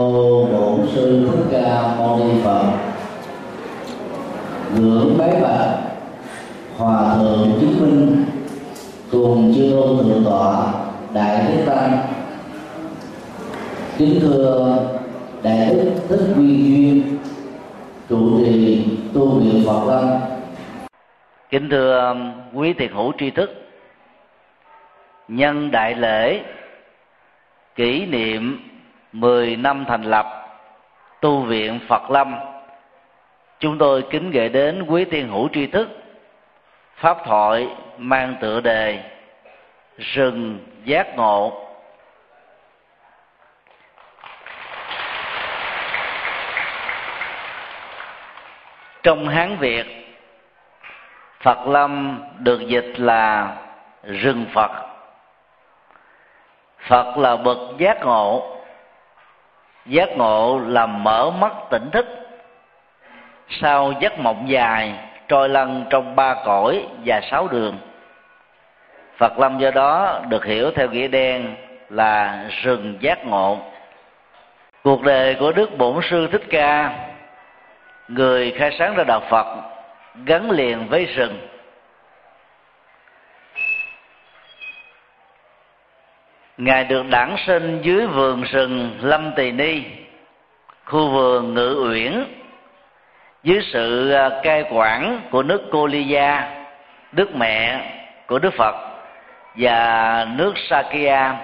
Ô Bổn Sư Thích Ca Mâu Ni Phật, Ngưỡng bái bạch, Hòa Thượng Chứng Minh, Cùng chư tôn thượng tọa, Đại Thế Tăng. Kính thưa Đại Đức Thích Quy Duyên, Trụ trì tu viện Phật Lâm Kính thưa um, quý thiệt hữu tri thức, Nhân đại lễ, kỷ niệm 10 năm thành lập, tu viện Phật Lâm. Chúng tôi kính gửi đến quý tiên hữu tri thức, pháp thoại mang tựa đề rừng giác ngộ. Trong hán việt, phật lâm được dịch là rừng phật. Phật là bậc giác ngộ giác ngộ là mở mắt tỉnh thức. Sau giấc mộng dài, trôi lăn trong ba cõi và sáu đường. Phật lâm do đó được hiểu theo nghĩa đen là rừng giác ngộ. Cuộc đời của đức bổn sư thích ca, người khai sáng ra đạo phật, gắn liền với rừng. Ngài được đản sinh dưới vườn rừng lâm tỳ ni khu vườn ngự uyển. Dưới sự à, cai quản của nước cô ly gia nước mẹ của đức phật và nước sakya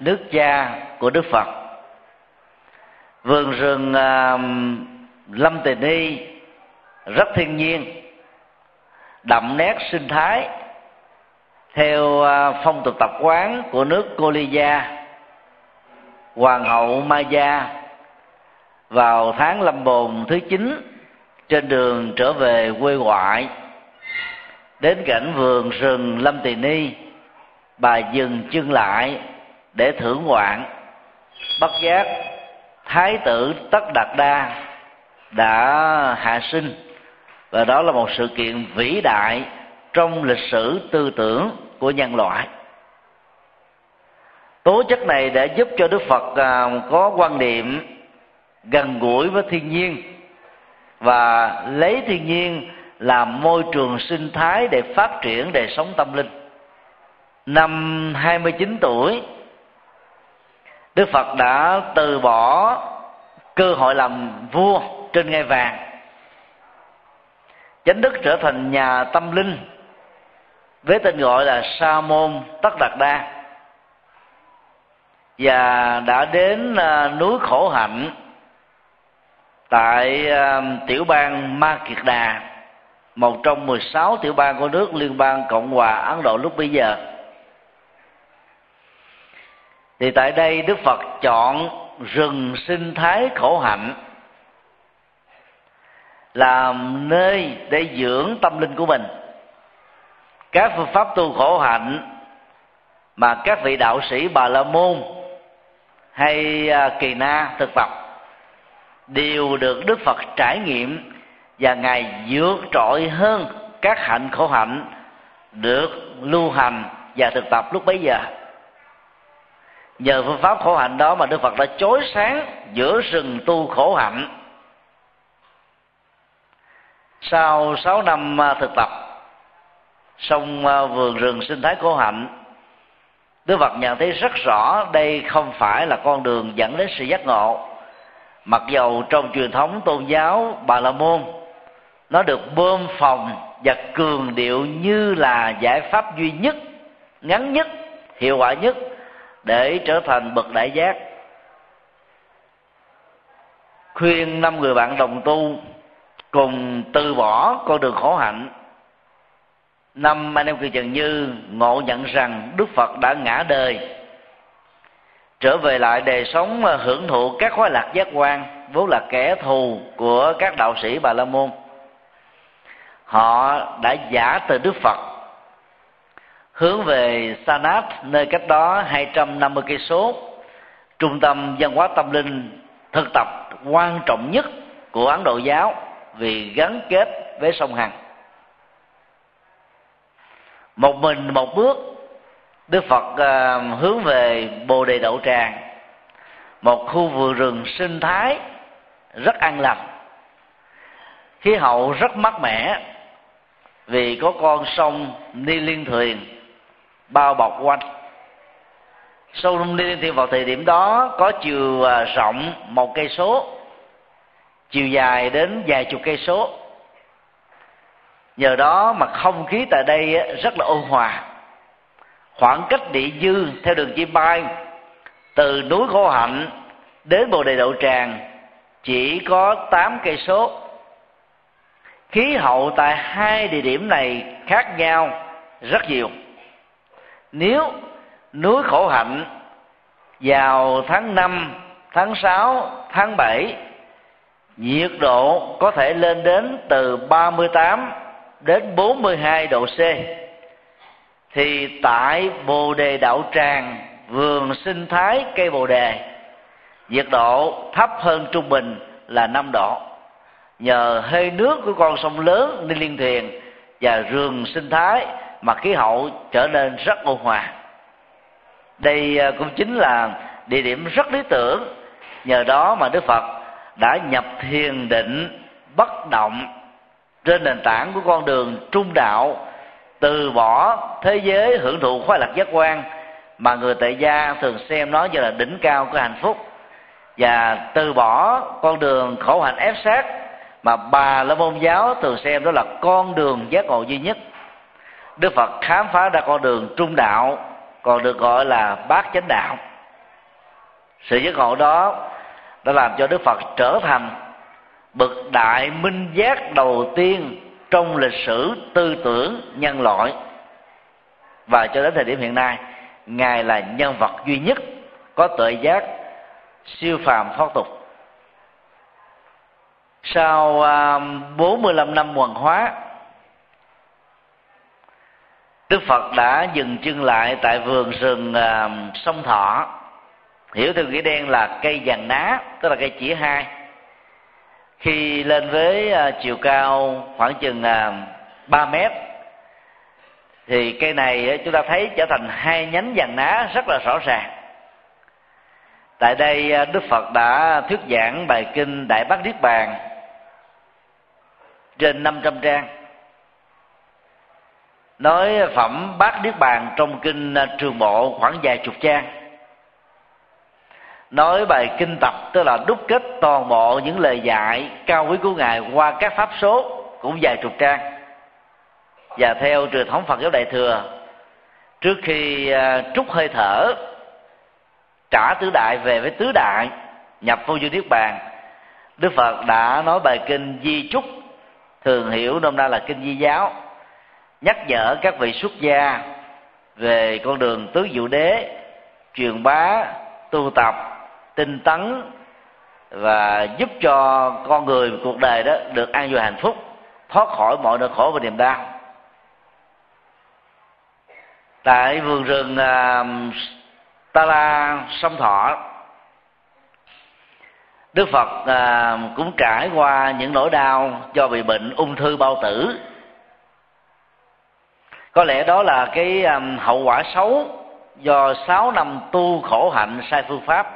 nước cha của đức phật. Vườn rừng uh, à, lâm tỳ ni rất thiên nhiên đậm nét sinh thái theo à, phong tục tập quán của nước cô hoàng hậu maya vào tháng lâm bồn thứ chín, trên đường trở về quê ngoại. Đến cảnh vườn rừng lâm tỳ ni, bà dừng chân lại để thưởng ngoạn. Bất giác, thái tử tất đạt đa đã hạ sinh, và đó là một sự kiện vĩ đại trong lịch sử tư tưởng của nhân loại. Tố chất này đã giúp cho đức phật à, có quan niệm gần gũi với thiên nhiên và lấy thiên nhiên làm môi trường sinh thái để phát triển đời sống tâm linh. Năm 29 tuổi, Đức Phật đã từ bỏ cơ hội làm vua trên ngai vàng. Chánh đức trở thành nhà tâm linh với tên gọi là sa môn tất đạt đa và đã đến à, núi khổ hạnh tại à, tiểu bang ma kiệt đà một trong 16 tiểu bang của nước liên bang cộng hòa ấn độ lúc bây giờ. Thì tại đây đức phật chọn rừng sinh thái khổ hạnh làm nơi để dưỡng tâm linh của mình các phương pháp tu khổ hạnh mà các vị đạo sĩ bà la môn hay à, kỳ na thực tập đều được đức phật trải nghiệm và ngài vượt trội hơn các hạnh khổ hạnh được lưu hành và thực tập lúc bấy giờ. Nhờ phương pháp khổ hạnh đó mà đức phật đã chối sáng giữa rừng tu khổ hạnh. Sau sáu năm à, thực tập sông à, vườn rừng sinh thái cô hạnh. Đức phật nhận thấy rất rõ, đây không phải là con đường dẫn đến sự giác ngộ. Mặc dầu trong truyền thống tôn giáo bà la môn, nó được bơm phòng và cường điệu như là giải pháp duy nhất, ngắn nhất, hiệu quả nhất để trở thành bậc đại giác. Khuyên năm người bạn đồng tu cùng từ bỏ con đường khổ hạnh năm anh em kỳ trần như ngộ nhận rằng đức phật đã ngã đời, trở về lại đời sống hưởng thụ các khóa lạc giác quan, vốn là kẻ thù của các đạo sĩ bà la môn. Họ đã giả từ đức phật, hướng về sanat, nơi cách đó 250 cây số, trung tâm văn hóa tâm linh thực tập quan trọng nhất của ấn độ giáo vì gắn kết với sông hằng một mình một bước đức phật uh, hướng về bồ đề đậu tràng. Một khu vườn rừng sinh thái rất an lành. Khí hậu rất mát mẻ vì có con sông ni liên thuyền bao bọc quanh. Sông ni liên thuyền vào thời điểm đó có chiều à, rộng một cây số chiều dài đến vài chục cây số nhờ đó mà không khí tại đây rất là ôn hòa. Khoảng cách địa dư theo đường chim bay từ núi khổ hạnh đến bồ đề đậu tràng chỉ có 8 cây số. Khí hậu tại hai địa điểm này khác nhau rất nhiều. Nếu núi khổ hạnh vào tháng 5, tháng 6, tháng 7 nhiệt độ có thể lên đến từ 38 đến 42 độ C. Thì tại Bồ đề đạo tràng, vườn sinh thái cây Bồ đề, nhiệt độ thấp hơn trung bình là 5 độ. Nhờ hơi nước của con sông lớn đi liên thuyền và rừng sinh thái mà khí hậu trở nên rất ôn hòa. Đây à, cũng chính là địa điểm rất lý tưởng. Nhờ đó mà đức phật đã nhập thiền định, bất động trên nền tảng của con đường trung đạo, từ bỏ thế giới hưởng thụ khoái lạc giác quan mà người tại gia thường xem nó như là đỉnh cao của hạnh phúc. Và từ bỏ con đường khổ hạnh ép sát mà bà la môn giáo thường xem đó là con đường giác ngộ duy nhất. Đức phật khám phá ra con đường trung đạo, còn được gọi là bát chánh đạo. Sự giác ngộ đó đã làm cho đức phật trở thành bậc đại minh giác đầu tiên trong lịch sử tư tưởng nhân loại. Và cho đến thời điểm hiện nay ngài là nhân vật duy nhất có tuệ giác siêu phàm thoát tục. Sau à, uh, 45 năm hoàng hóa Đức Phật đã dừng chân lại tại vườn rừng uh, à, sông Thọ. Hiểu theo nghĩa đen là cây vàng ná tức là cây chỉ hai khi lên với à, chiều cao khoảng chừng à, 3 mét, thì cây này chúng ta thấy trở thành hai nhánh vàng ná rất là rõ ràng. Tại đây à, đức phật đã thuyết giảng bài kinh đại bát niết bàn trên 500 trang, nói phẩm bát niết bàn trong kinh trường bộ khoảng vài chục trang nói bài kinh tập tức là đúc kết toàn bộ những lời dạy cao quý của ngài qua các pháp số cũng vài chục trang. Và theo truyền thống phật giáo đại thừa, trước khi à, trút hơi thở, trả tứ đại về với tứ đại, nhập vô dư niết bàn, đức phật đã nói bài kinh di trúc thường hiểu nôm na là kinh di giáo, nhắc nhở các vị xuất gia về con đường tứ diệu đế, truyền bá, tu tập tinh tấn và giúp cho con người cuộc đời đó được an vui hạnh phúc thoát khỏi mọi nỗi khổ và niềm đau. Tại vườn rừng uh, ta la sông thọ đức phật à, cũng trải qua những nỗi đau do bị bệnh ung thư bao tử. Có lẽ đó là cái um, hậu quả xấu do sáu năm tu khổ hạnh sai phương pháp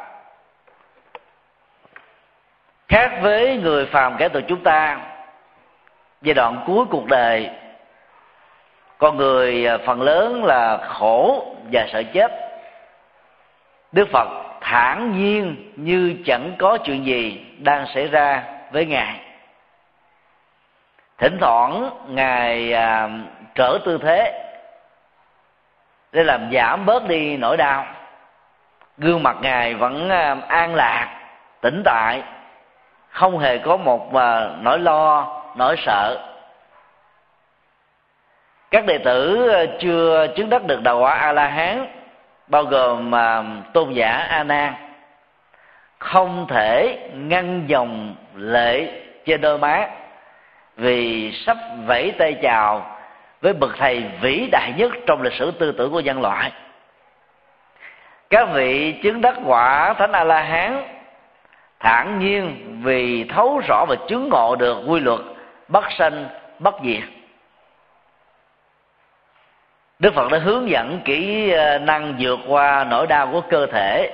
khác với người phàm kẻ từ chúng ta giai đoạn cuối cuộc đời con người à, phần lớn là khổ và sợ chết. Đức phật thản nhiên như chẳng có chuyện gì đang xảy ra với ngài. Thỉnh thoảng ngài à, trở tư thế để làm giảm bớt đi nỗi đau. Gương mặt ngài vẫn à, an lạc tĩnh tại không hề có một mà nỗi lo, nỗi sợ. Các đệ tử ờ, chưa chứng đắc được đạo quả a la hán bao gồm, mà, tôn giả a nan không thể ngăn dòng lệ trên đôi má, vì sắp vẫy tay chào với bậc thầy vĩ đại nhất trong lịch sử tư tưởng của nhân loại. Các vị chứng đắc quả thánh a la hán thản nhiên vì thấu rõ và chứng ngộ được quy luật bất sanh, bất diệt. Đức phật đã hướng dẫn kỹ ờ, năng vượt qua nỗi đau của cơ thể.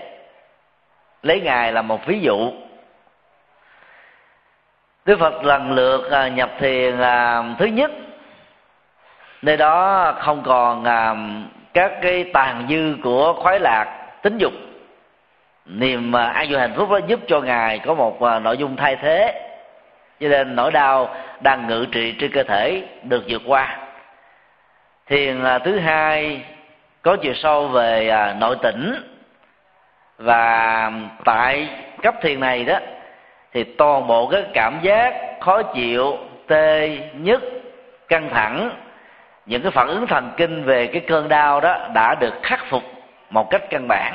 Lấy ngài là một ví dụ. Đức phật lần lượt ờ, nhập thiền ờ, thứ nhất. Nơi đó không còn các cái tàn dư của khoái lạc, tính dục niềm à, an vui hạnh phúc đó giúp cho ngài có một à, nội dung thay thế. Cho nên nỗi đau đang ngự trị trên cơ thể được vượt qua. Thiền à, thứ hai, có chiều sâu về nội tỉnh. Và tại cấp thiền này đó, thì toàn bộ cái cảm giác khó chịu, tê nhức, căng thẳng, những cái phản ứng thần kinh về cái cơn đau đó đã được khắc phục một cách căn bản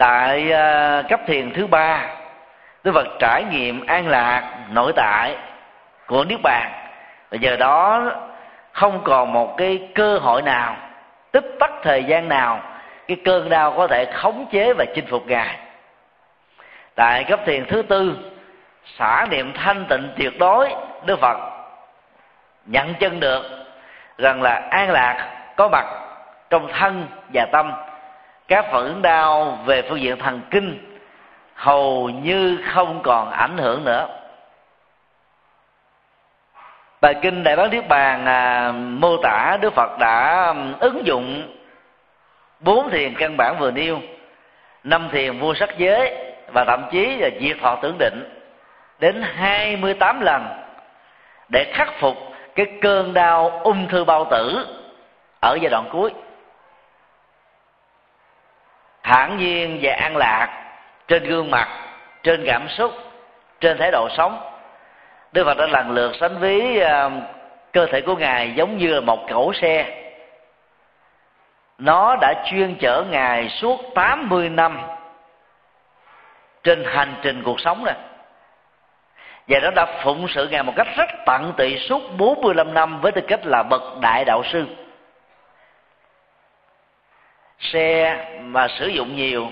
tại ờ, cấp thiền thứ ba, đức phật trải nghiệm an lạc, nội tại của niết bàn. Và giờ đó không còn một cái cơ hội nào tích tắc thời gian nào, cái cơn đau có thể khống chế và chinh phục ngài. Tại cấp thiền thứ tư, xả niệm thanh tịnh tuyệt đối, đức phật nhận chân được rằng là an lạc có mặt trong thân và tâm các phản ứng đau về phương diện thần kinh hầu như không còn ảnh hưởng nữa. Bài kinh đại bán niết bàn à, mô tả đức phật đã ứng dụng bốn thiền căn bản vừa nêu năm thiền vô sắc giới và thậm chí là diệt thọ tưởng định đến 28 lần để khắc phục cái cơn đau ung thư bao tử ở giai đoạn cuối thản nhiên và an lạc trên gương mặt, trên cảm xúc, trên thái độ sống. Đức phật đã lần lượt sánh ví ờ, cơ thể của ngài giống như là một cỗ xe. Nó đã chuyên chở ngài suốt 80 năm trên hành trình cuộc sống này và nó đã phụng sự ngài một cách rất tận tụy suốt 45 năm với tư cách là bậc đại đạo sư xe mà sử dụng nhiều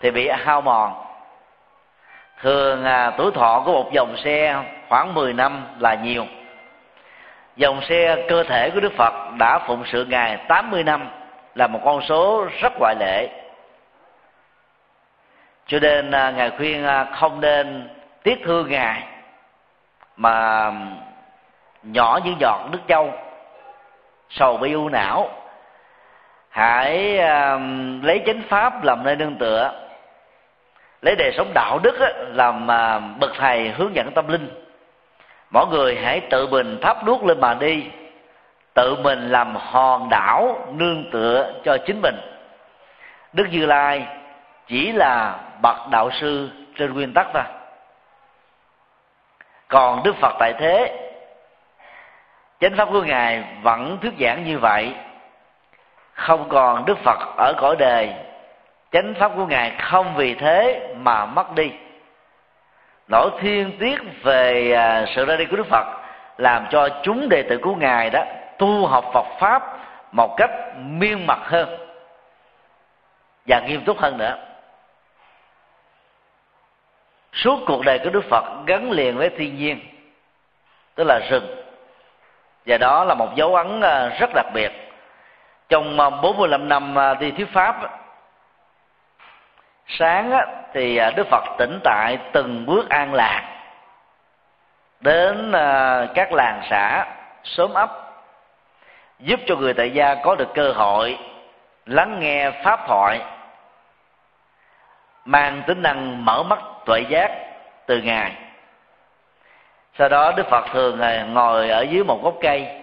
thì bị hao mòn. Thường à, tuổi thọ của một dòng xe khoảng 10 năm là nhiều. Dòng xe cơ thể của Đức Phật đã phụng sự Ngài 80 năm là một con số rất ngoại lệ. Cho nên à, ngài khuyên à, không nên tiếc thương ngài mà nhỏ như giọt nước châu sầu bi u não hãy uh, lấy chánh pháp làm nơi nương tựa. Lấy đời sống đạo đức á, làm uh, bậc thầy hướng dẫn tâm linh. Mỗi người hãy tự mình thắp đuốc lên mà đi. Tự mình làm hòn đảo nương tựa cho chính mình. Đức như lai chỉ là bậc đạo sư trên nguyên tắc thôi. Còn đức phật tại thế chánh pháp của ngài vẫn thuyết giảng như vậy không còn đức phật ở cõi đời. Chánh pháp của ngài không vì thế mà mất đi. Nỗi thiên tiếc về à, sự ra đi của đức phật làm cho chúng đệ tử của ngài đó tu học phật pháp một cách miên mật hơn và nghiêm túc hơn nữa. Suốt cuộc đời của đức phật gắn liền với thiên nhiên, tức là rừng. Và đó là một dấu ấn à, rất đặc biệt trong à, 45 năm à, đi thuyết pháp sáng thì à, đức phật tỉnh tại từng bước an lạc. Đến các làng xã sớm ấp, giúp cho người tại gia có được cơ hội lắng nghe pháp thoại, mang tính năng mở mắt tuệ giác từ ngài. Sau đó đức phật thường ngồi ở dưới một gốc cây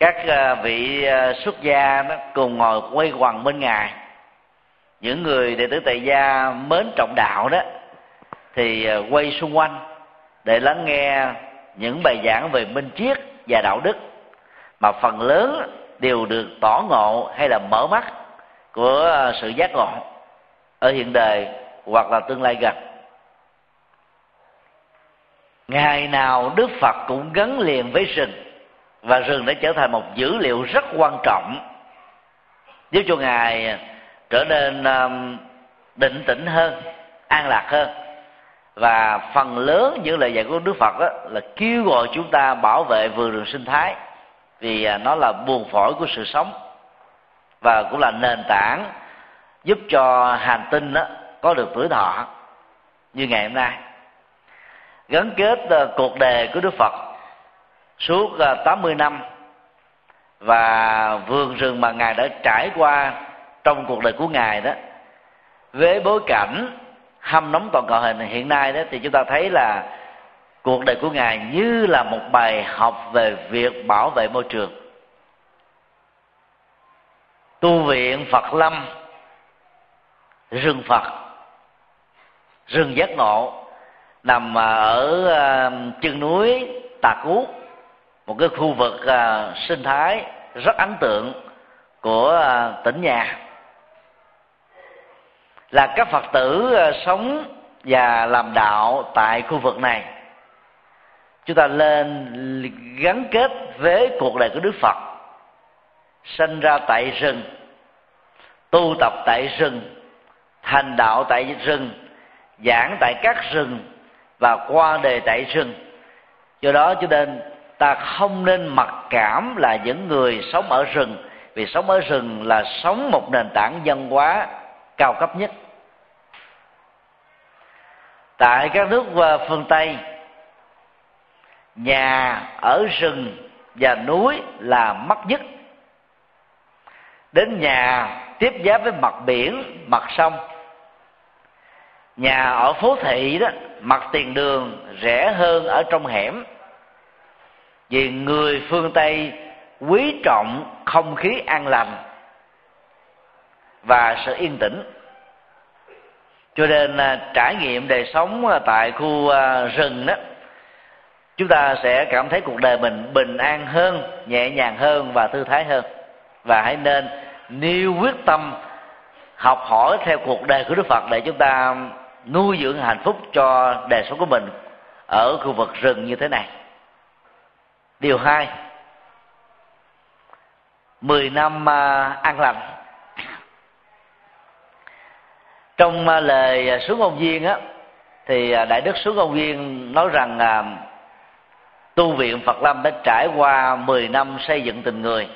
các ờ, vị ờ, xuất gia đó cùng ngồi quay quần bên ngài. Những người đệ tử tại gia mến trọng đạo đó thì ờ, quay xung quanh để lắng nghe những bài giảng về minh triết và đạo đức. Mà phần lớn đều được tỏ ngộ hay là mở mắt của sự giác ngộ ở hiện đời hoặc là tương lai gần. Ngày nào đức phật cũng gắn liền với rừng và rừng đã trở thành một dữ liệu rất quan trọng. Giúp cho ngài trở nên um, định tĩnh hơn, an lạc hơn, và phần lớn những lời dạy của đức phật đó là kêu gọi chúng ta bảo vệ vườn rừng sinh thái, vì à, nó là buồn phổi của sự sống và cũng là nền tảng giúp cho hành tinh đó có được tuổi thọ như ngày hôm nay. Gắn kết ờ, cuộc đời của Đức Phật suốt ờ, 80 năm. Và vườn rừng mà ngài đã trải qua trong cuộc đời của ngài đó, với bối cảnh hâm nóng toàn cầu hình hiện nay đó, thì chúng ta thấy là cuộc đời của ngài như là một bài học về việc bảo vệ môi trường. Tu viện phật lâm, rừng phật, rừng giác ngộ, nằm ờ, ở ờ, chân núi tà cú một cái khu vực uh, sinh thái rất ấn tượng của uh, tỉnh nhà. Là các phật tử à, sống và làm đạo tại khu vực này. Chúng ta lên gắn kết với cuộc đời của đức phật sinh ra tại rừng tu tập tại rừng thành đạo tại rừng giảng tại các rừng và qua đề tại rừng. Do đó cho nên ta không nên mặc cảm là những người sống ở rừng, vì sống ở rừng là sống một nền tảng văn hóa cao cấp nhất. Tại các nước à, phương tây, nhà ở rừng và núi là mắc nhất. Đến nhà tiếp giáp với mặt biển, mặt sông. Nhà ở phố thị đó, mặt tiền đường rẻ hơn ở trong hẻm vì người phương tây quý trọng không khí an lành và sự yên tĩnh. Cho nên à, trải nghiệm đời sống à, tại khu à, rừng đó, chúng ta sẽ cảm thấy cuộc đời mình bình an hơn, nhẹ nhàng hơn và thư thái hơn. Và hãy nên nêu quyết tâm học hỏi theo cuộc đời của đức phật để chúng ta nuôi dưỡng hạnh phúc cho đời sống của mình ở khu vực rừng như thế này điều hai. Mười năm à, an lành. Trong à, lời à, xuống ông viên á, thì đại đức xuống ông viên nói rằng tu viện phật lâm đã trải qua 10 năm xây dựng tình người.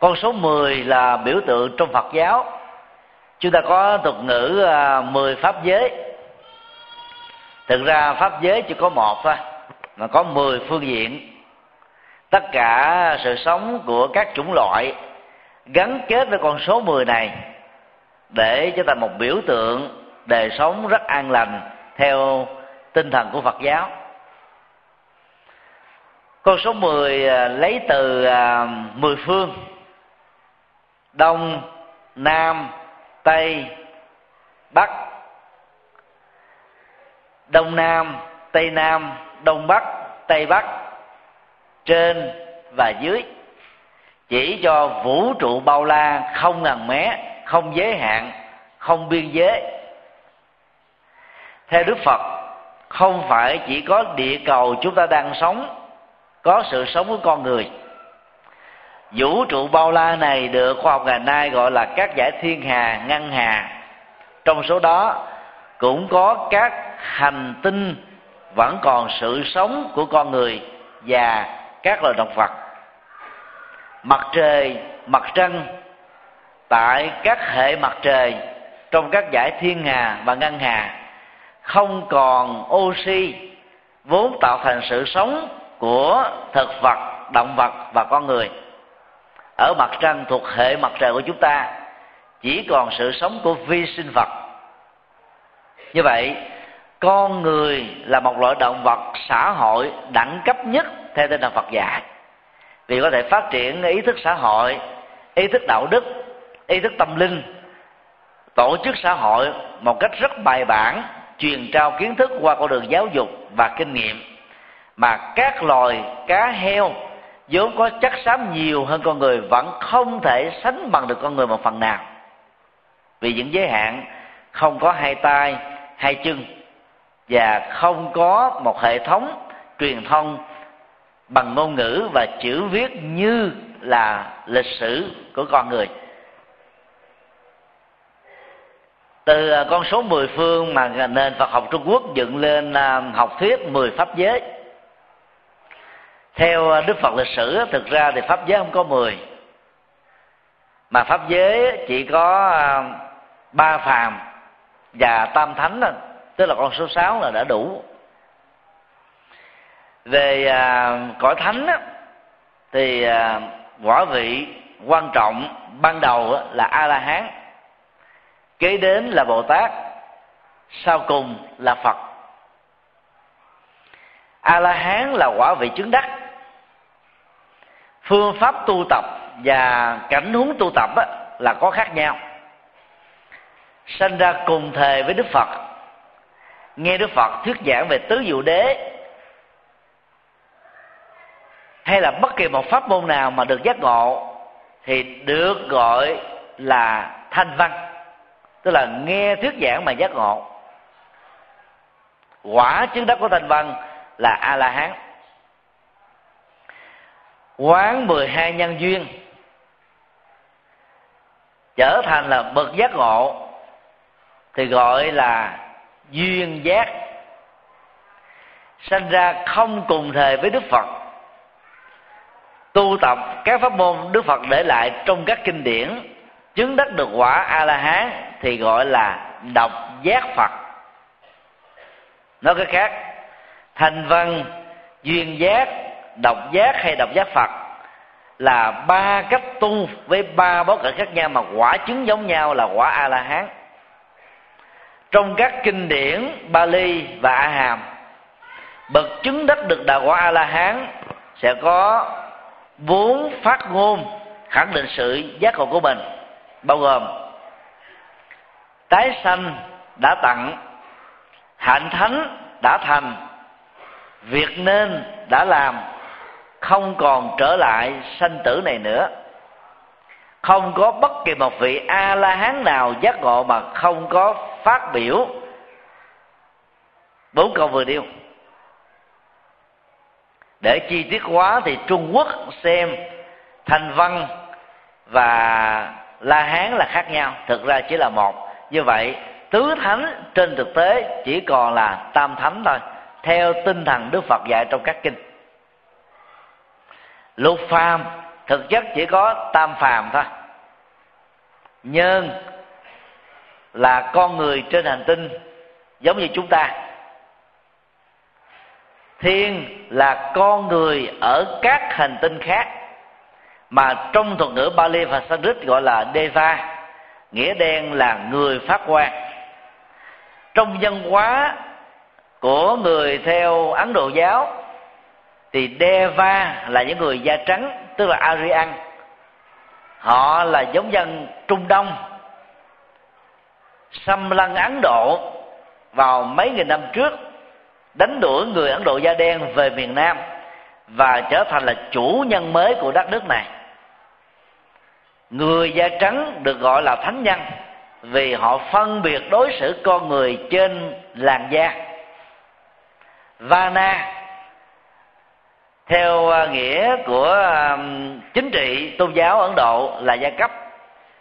Con số 10 là biểu tượng trong phật giáo. Chúng ta có tục ngữ 10 pháp giới. Thực ra pháp giới chỉ có một thôi mà có 10 phương diện. Tất cả sự sống của các chủng loại gắn kết với con số 10 này để cho ta một biểu tượng đời sống rất an lành theo tinh thần của Phật giáo. Con số 10 à, lấy từ à, 10 phương. Đông, Nam, Tây, Bắc. Đông Nam, Tây Nam, Đông Bắc, Tây Bắc Trên và dưới. Chỉ cho vũ trụ bao la không ngần mé không giới hạn không biên giới. Theo đức phật không phải chỉ có địa cầu chúng ta đang sống có sự sống của con người. Vũ trụ bao la này được khoa học ngày nay gọi là các giải thiên hà ngân hà. Trong số đó cũng có các hành tinh vẫn còn sự sống của con người và các loài động vật. Mặt trời, mặt trăng, tại các hệ mặt trời, trong các giải thiên hà và ngân hà, không còn oxy, vốn tạo thành sự sống của thực vật, động vật và con người. Ở mặt trăng thuộc hệ mặt trời của chúng ta, chỉ còn sự sống của vi sinh vật. Như vậy con người là một loại động vật xã hội đẳng cấp nhất theo tinh thần Phật dạy. Vì có thể phát triển ý thức xã hội, ý thức đạo đức, ý thức tâm linh, tổ chức xã hội một cách rất bài bản, truyền trao kiến thức qua con đường giáo dục và kinh nghiệm. Mà các loài cá heo vốn có chất xám nhiều hơn con người vẫn không thể sánh bằng được con người một phần nào. Vì những giới hạn, không có hai tay, hai chân và không có một hệ thống truyền thông bằng ngôn ngữ và chữ viết như là lịch sử của con người. Từ à, con số mười phương mà nền Phật học Trung Quốc dựng lên à, học thuyết mười pháp giới. Theo à, Đức Phật lịch sử thực ra thì pháp giới không có mười mà pháp giới chỉ có ba phàm và tam thánh đó, tức là con số sáu là đã đủ. Về à, cõi thánh á, thì à, quả vị quan trọng ban đầu là a la hán kế đến là bồ tát sau cùng là phật. A la hán là quả vị chứng đắc. Phương pháp tu tập và cảnh huống tu tập á, là có khác nhau. Sanh ra cùng thời với đức phật nghe đức phật thuyết giảng về tứ diệu đế. Hay là bất kỳ một pháp môn nào mà được giác ngộ, thì được gọi là thanh văn. Tức là nghe thuyết giảng mà giác ngộ. Quả chứng đắc của thanh văn là a la hán quán 12 nhân duyên trở thành là bậc giác ngộ, thì gọi là duyên giác, sanh ra không cùng thời với đức phật, tu tập các pháp môn đức phật để lại trong các kinh điển, chứng đắc được quả a la hán thì gọi là độc giác phật. Nói cái khác, thành văn, duyên giác, độc giác hay độc giác phật là ba cách tu với ba bối cảnh khác nhau mà quả chứng giống nhau là quả a la hán trong các kinh điển Bali và A Hàm bậc chứng đắc được đạo quả A La Hán sẽ có bốn phát ngôn khẳng định sự giác ngộ của mình, bao gồm tái sanh đã tặng, hạnh thánh đã thành, việc nên đã làm, không còn trở lại sanh tử này nữa không có bất kỳ một vị a la hán nào giác ngộ mà không có phát biểu. Bốn câu vừa điêu để chi tiết hóa thì trung quốc xem thành văn và la hán là khác nhau. Thực ra chỉ là một. Như vậy, tứ thánh trên thực tế chỉ còn là tam thánh thôi, theo tinh thần đức phật dạy trong các kinh. Lục phàm thực chất chỉ có tam phàm thôi. Nhân là con người trên hành tinh giống như chúng ta. Thiên là con người ở các hành tinh khác mà trong thuật ngữ Bali và Sanskrit gọi là Deva, nghĩa đen là người phát quang. Trong văn hóa của người theo Ấn Độ giáo thì Deva là những người da trắng tức là Arian, họ là giống dân Trung Đông. Xâm lăng Ấn Độ vào mấy nghìn năm trước đánh đuổi người Ấn Độ da đen về miền Nam và trở thành là chủ nhân mới của đất nước này. Người da trắng được gọi là thánh nhân vì họ phân biệt đối xử con người trên làn da. Vana theo à, nghĩa của à, chính trị tôn giáo ấn độ là gia cấp.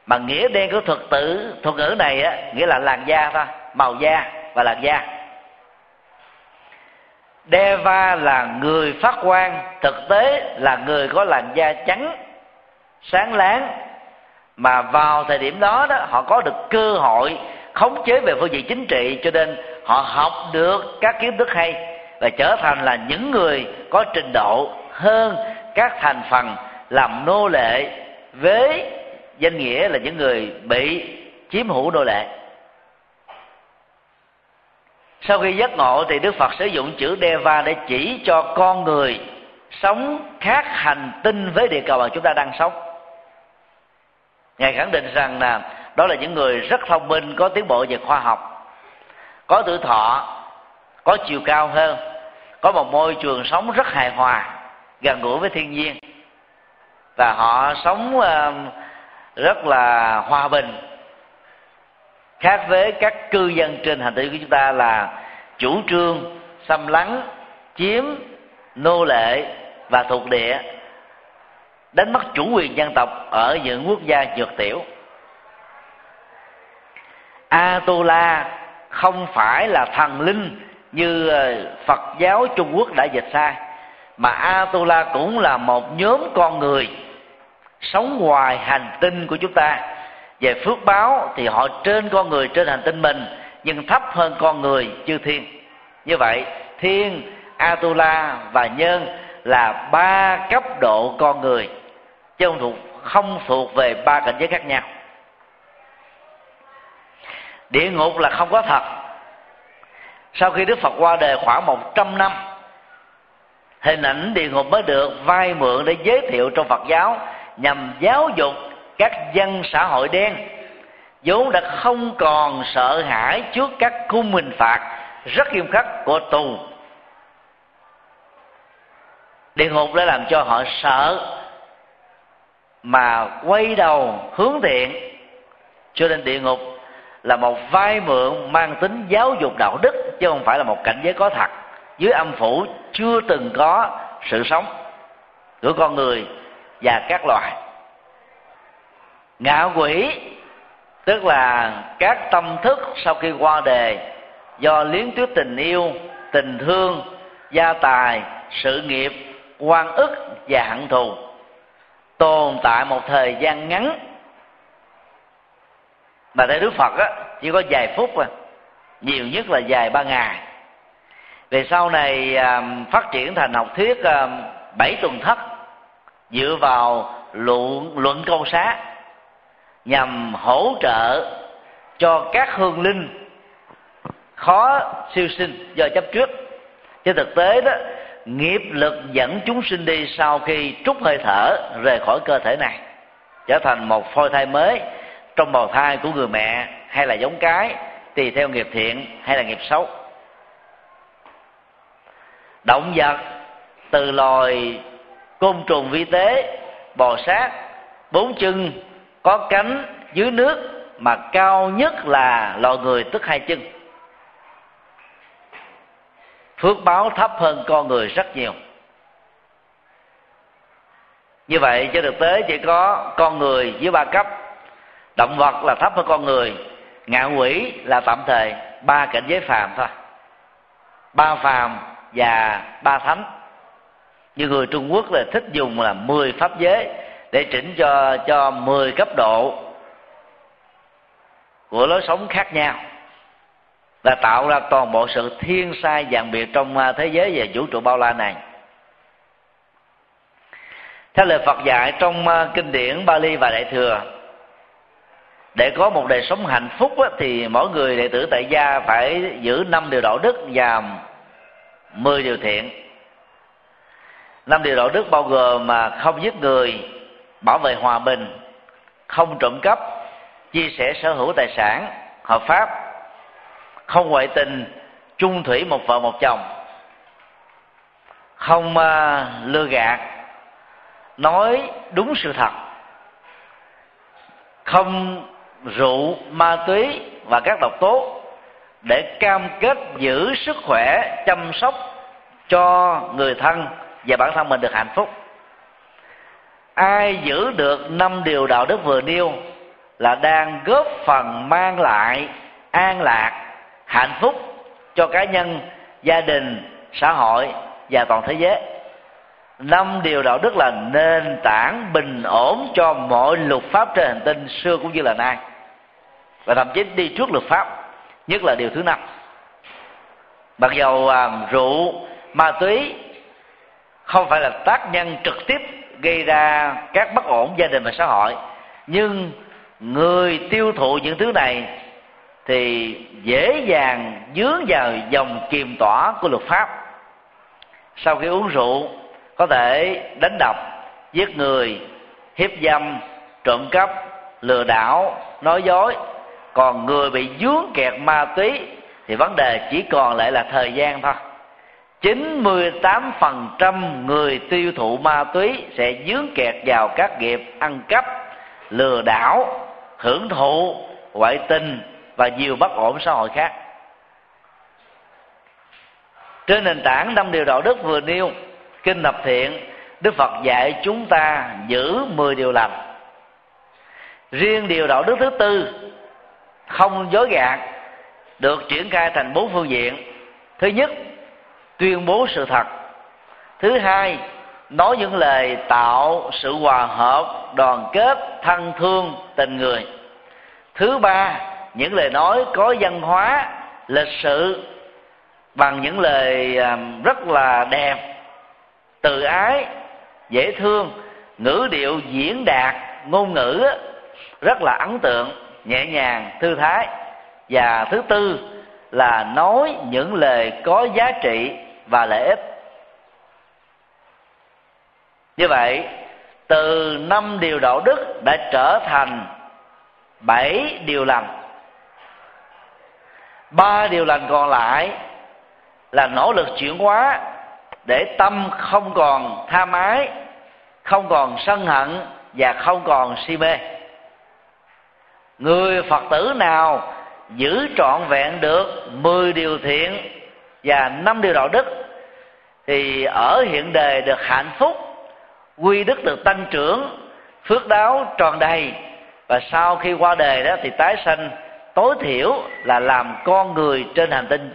Mà nghĩa đen của thuật tử thuật ngữ này á, nghĩa là làn da thôi màu da và làn da. Deva là người phát quang thực tế là người có làn da trắng sáng láng. Mà vào thời điểm đó đó họ có được cơ hội khống chế về phương diện chính trị cho nên họ học được các kiến thức hay và trở thành là những người có trình độ hơn các thành phần làm nô lệ với danh nghĩa là những người bị chiếm hữu nô lệ. Sau khi giác ngộ thì đức phật sử dụng chữ deva để chỉ cho con người sống khác hành tinh với địa cầu mà chúng ta đang sống. Ngài khẳng định rằng là đó là những người rất thông minh, có tiến bộ về khoa học, có tuổi thọ, có chiều cao hơn có một môi trường sống rất hài hòa, gần gũi với thiên nhiên. Và họ sống rất là hòa bình. Khác với các cư dân trên hành tinh của chúng ta là chủ trương, xâm lấn, chiếm, nô lệ và thuộc địa, đánh mất chủ quyền dân tộc ở những quốc gia dược tiểu. Atula không phải là thần linh như ờ, Phật giáo Trung Quốc đã dịch sai mà Atula cũng là một nhóm con người sống ngoài hành tinh của chúng ta. Về phước báo thì họ trên con người, trên hành tinh mình, nhưng thấp hơn con người chư thiên. Như vậy, thiên atula và nhân là ba cấp độ con người, chứ không thuộc không thuộc về ba cảnh giới khác nhau. Địa ngục là không có thật sau khi đức phật qua đời khoảng một trăm năm, hình ảnh địa ngục mới được vay mượn để giới thiệu trong phật giáo nhằm giáo dục các dân xã hội đen. Vốn đã không còn sợ hãi trước các khung hình phạt rất nghiêm khắc của tù. Địa ngục đã làm cho họ sợ mà quay đầu hướng thiện. Cho nên địa ngục là một vai mượn mang tính giáo dục đạo đức, chứ không phải là một cảnh giới có thật. Dưới âm phủ chưa từng có sự sống của con người và các loài. Ngạ quỷ, tức là các tâm thức sau khi qua đề do liến tuyết tình yêu, tình thương, gia tài, sự nghiệp quan ức và hận thù, tồn tại một thời gian ngắn mà tại đức phật á, chỉ có vài phút à nhiều nhất là vài ba ngày. Về sau này à, phát triển thành học thuyết à, bảy tuần thất, dựa vào luận luận câu xá, nhằm hỗ trợ cho các hương linh khó siêu sinh do chấp trước. Trên thực tế đó, nghiệp lực dẫn chúng sinh đi sau khi trút hơi thở rời khỏi cơ thể này, trở thành một phôi thai mới trong bào thai của người mẹ hay là giống cái tùy theo nghiệp thiện hay là nghiệp xấu. Động vật từ loài côn trùng vi tế, bò sát, bốn chân, có cánh dưới nước mà cao nhất là loài người tức hai chân. Phước báo thấp hơn con người rất nhiều. Như vậy trên thực tế chỉ có con người dưới ba cấp động vật là thấp hơn con người ngạ quỷ là tạm thời, ba cảnh giới phàm thôi. Ba phàm và ba thánh. Như người trung quốc là thích dùng là 10 pháp giới để chỉnh cho cho 10 cấp độ của lối sống khác nhau và tạo ra toàn bộ sự thiên sai dạng biệt trong à, thế giới và vũ trụ bao la này. Theo lời Phật dạy trong à, kinh điển Bali và Đại thừa để có một đời sống hạnh phúc á, thì mỗi người đệ tử tại gia phải giữ năm điều đạo đức và mười điều thiện. Năm điều đạo đức bao gồm mà không giết người bảo vệ hòa bình không trộm cắp chia sẻ sở hữu tài sản hợp pháp không ngoại tình chung thủy một vợ một chồng không uh, lừa gạt nói đúng sự thật không rượu, ma túy và các độc tố để cam kết giữ sức khỏe, chăm sóc cho người thân và bản thân mình được hạnh phúc. Ai giữ được năm điều đạo đức vừa nêu là đang góp phần mang lại an lạc, hạnh phúc cho cá nhân, gia đình, xã hội và toàn thế giới. Năm điều đạo đức là nền tảng bình ổn cho mọi luật pháp trên hành tinh xưa cũng như là nay và thậm chí đi trước luật pháp nhất là điều thứ năm. Mặc dầu à, rượu ma túy không phải là tác nhân trực tiếp gây ra các bất ổn gia đình và xã hội nhưng người tiêu thụ những thứ này thì dễ dàng dướng vào dòng kiềm tỏa của luật pháp. Sau khi uống rượu có thể đánh đập giết người hiếp dâm trộm cắp lừa đảo nói dối còn người bị dướng kẹt ma túy thì vấn đề chỉ còn lại là thời gian thôi 98% người tiêu thụ ma túy sẽ dướng kẹt vào các nghiệp ăn cắp, lừa đảo, hưởng thụ, ngoại tình và nhiều bất ổn xã hội khác. Trên nền tảng năm điều đạo đức vừa nêu, kinh thập thiện, Đức Phật dạy chúng ta giữ 10 điều lành. Riêng điều đạo đức thứ tư không dối gạt được triển khai thành bốn phương diện. Thứ nhất, tuyên bố sự thật. Thứ hai nói những lời tạo sự hòa hợp đoàn kết thân thương tình người. Thứ ba những lời nói có văn hóa lịch sự bằng những lời à, rất là đẹp từ ái dễ thương ngữ điệu diễn đạt ngôn ngữ rất là ấn tượng nhẹ nhàng, thư thái. Và thứ tư là nói những lời có giá trị và lợi ích. Như vậy, từ năm điều đạo đức đã trở thành bảy điều lành. Ba điều lành còn lại là nỗ lực chuyển hóa để tâm không còn tham ái không còn sân hận và không còn si mê người phật tử nào giữ trọn vẹn được 10 điều thiện và năm điều đạo đức, thì ở hiện đời được hạnh phúc, quy đức được tăng trưởng, phước đáo tròn đầy. Và sau khi qua đời đó thì tái sanh, tối thiểu là làm con người trên hành tinh.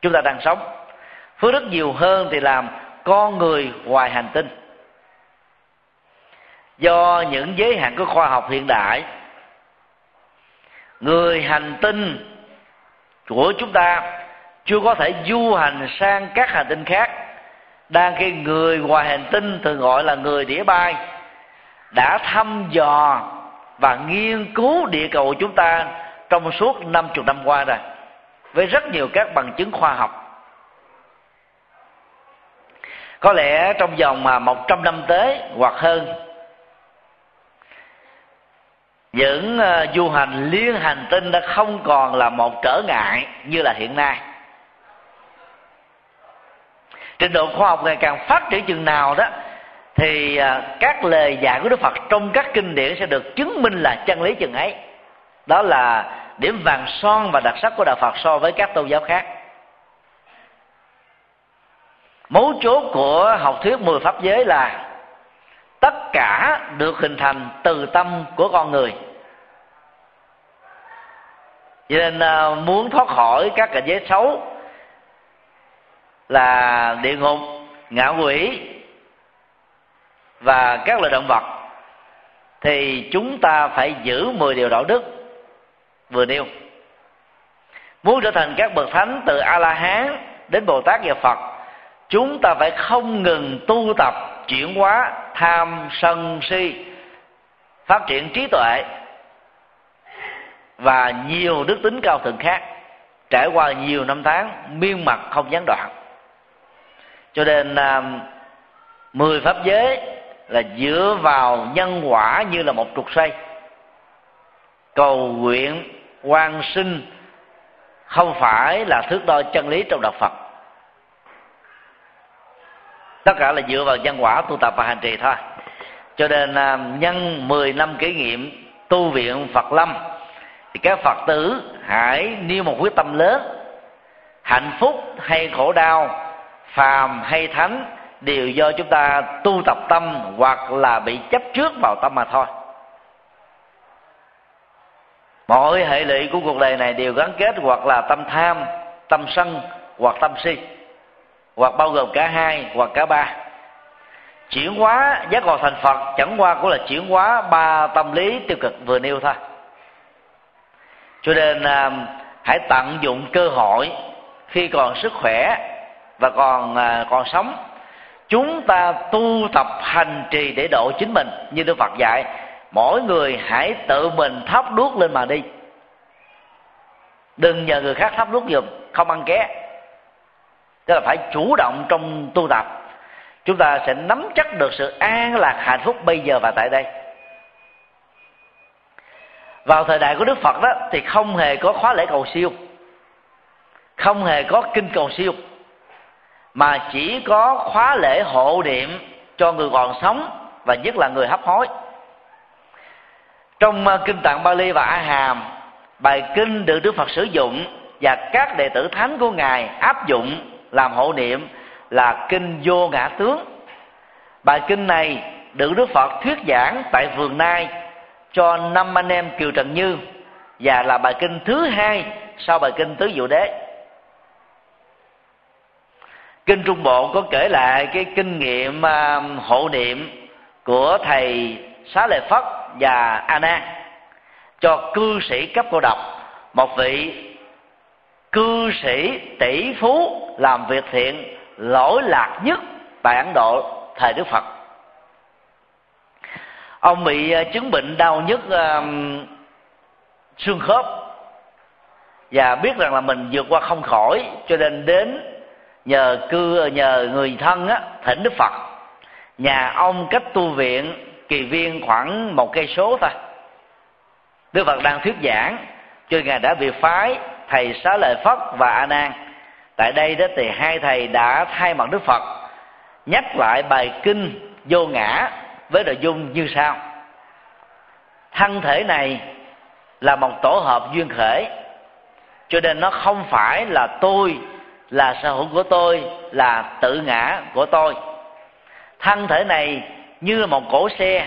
Chúng ta đang sống. Phước đức nhiều hơn thì làm con người ngoài hành tinh. Do những giới hạn của khoa học hiện đại người hành tinh của chúng ta chưa có thể du hành sang các hành tinh khác. Đang khi người ngoài hành tinh thường gọi là người đĩa bay, đã thăm dò và nghiên cứu địa cầu của chúng ta trong suốt năm chục năm qua rồi, với rất nhiều các bằng chứng khoa học. Có lẽ trong vòng mà một trăm năm tới hoặc hơn những ờ, du hành liên hành tinh đã không còn là một trở ngại như là hiện nay. Trình độ khoa học ngày càng phát triển chừng nào đó, thì ờ, các lời dạy của đức phật trong các kinh điển sẽ được chứng minh là chân lý chừng ấy. Đó là điểm vàng son và đặc sắc của đạo phật so với các tôn giáo khác. Mấu chốt của học thuyết mười pháp giới là tất cả được hình thành từ tâm của con người. Cho nên à, muốn thoát khỏi các cảnh giới xấu là địa ngục, ngạ quỷ và các loài động vật, thì chúng ta phải giữ 10 điều đạo đức vừa nêu. Muốn trở thành các bậc thánh từ a la hán đến bồ tát và phật, chúng ta phải không ngừng tu tập chuyển hóa tham sân si, phát triển trí tuệ và nhiều đức tính cao thượng khác. Trải qua nhiều năm tháng, miên mật không gián đoạn. Cho nên à, mười pháp giới là dựa vào nhân quả như là một trục xoay. Cầu nguyện quan sinh không phải là thước đo chân lý trong đạo phật tất cả là dựa vào nhân quả tu tập và hành trì thôi. Cho nên à, nhân 10 năm kỷ niệm tu viện Phật Lâm, thì các Phật tử hãy nêu một quyết tâm lớn. Hạnh phúc hay khổ đau, phàm hay thánh đều do chúng ta tu tập tâm hoặc là bị chấp trước vào tâm mà thôi. Mọi hệ lụy của cuộc đời này đều gắn kết hoặc là tâm tham, tâm sân hoặc tâm si hoặc bao gồm cả hai hoặc cả ba. Chuyển hóa giác ngộ thành phật chẳng qua cũng là chuyển hóa ba tâm lý tiêu cực vừa nêu thôi. Cho nên à, hãy tận dụng cơ hội khi còn sức khỏe và còn à, còn sống. Chúng ta tu tập hành trì để độ chính mình như đức phật dạy mỗi người hãy tự mình thắp đuốc lên mà đi. Đừng nhờ người khác thắp đuốc giùm không ăn ké tức là phải chủ động trong tu tập. Chúng ta sẽ nắm chắc được sự an lạc hạnh phúc bây giờ và tại đây. Vào thời đại của đức phật đó, thì không hề có khóa lễ cầu siêu. Không hề có kinh cầu siêu. Mà chỉ có khóa lễ hộ niệm cho người còn sống và nhất là người hấp hối. Trong ờ, kinh tạng Bali và A Hàm, bài kinh được Đức Phật sử dụng và các đệ tử thánh của ngài áp dụng làm hộ niệm là kinh vô ngã tướng. Bài kinh này được Đức Phật thuyết giảng tại vườn Nai cho năm anh em Kiều Trần Như và là bài kinh thứ hai sau bài kinh tứ diệu đế. Kinh trung bộ có kể lại cái kinh nghiệm uh, hộ niệm của thầy xá lợi phất và a nan cho cư sĩ cấp cô độc một vị cư sĩ tỷ phú làm việc thiện lỗi lạc nhất tại ấn độ thời đức phật. Ông bị ờ, chứng bệnh đau nhức um, xương khớp. Và biết rằng là mình vượt qua không khỏi cho nên đến nhờ cư ờ, nhờ người thân á thỉnh đức phật. Nhà ông cách tu viện kỳ viên khoảng một cây số thôi. Đức phật đang thuyết giảng cho ngài đã bị phái thầy xá lợi phất và a nan. Tại đây đó thì hai thầy đã thay mặt đức phật, nhắc lại bài kinh vô ngã với nội dung như sau. Thân thể này là một tổ hợp duyên khởi, cho nên nó không phải là tôi, là sở hữu của tôi, là tự ngã của tôi. Thân thể này như là một cỗ xe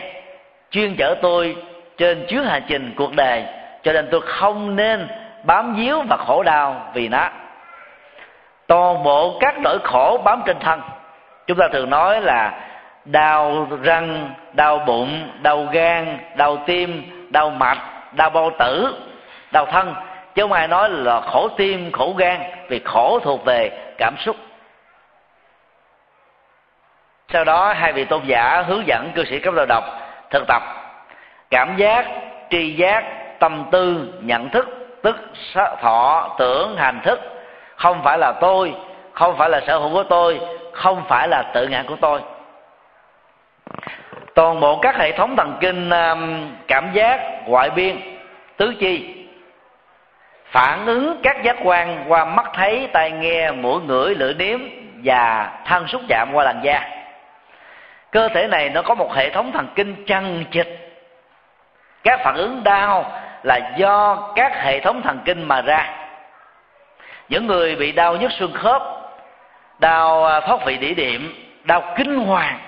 chuyên chở tôi trên chuyến hành trình cuộc đời, cho nên tôi không nên bám víu và khổ đau vì nó. Toàn bộ các nỗi khổ bám trên thân. Chúng ta thường nói là đau răng, đau bụng, đau gan, đau tim, đau mạch, đau bao tử, đau thân. Chứ không ai nói là khổ tim, khổ gan, vì khổ thuộc về cảm xúc. Sau đó, hai vị tôn giả hướng dẫn cư sĩ cấp đầu độc thực tập. Cảm giác, tri giác, tâm tư, nhận thức tức thọ, tưởng, hành thức. Không phải là tôi, không phải là sở hữu của tôi, không phải là tự ngã của tôi. Toàn bộ các hệ thống thần kinh um, cảm giác, ngoại biên, tứ chi, phản ứng các giác quan qua mắt thấy, tai nghe, mũi, ngửi, lưỡi nếm và thân xúc chạm qua làn da. Cơ thể này nó có một hệ thống thần kinh chằng chịch các phản ứng đau là do các hệ thống thần kinh mà ra. Những người bị đau nhức xương khớp, đau à, thoát vị đĩa điểm, đau kinh hoàng,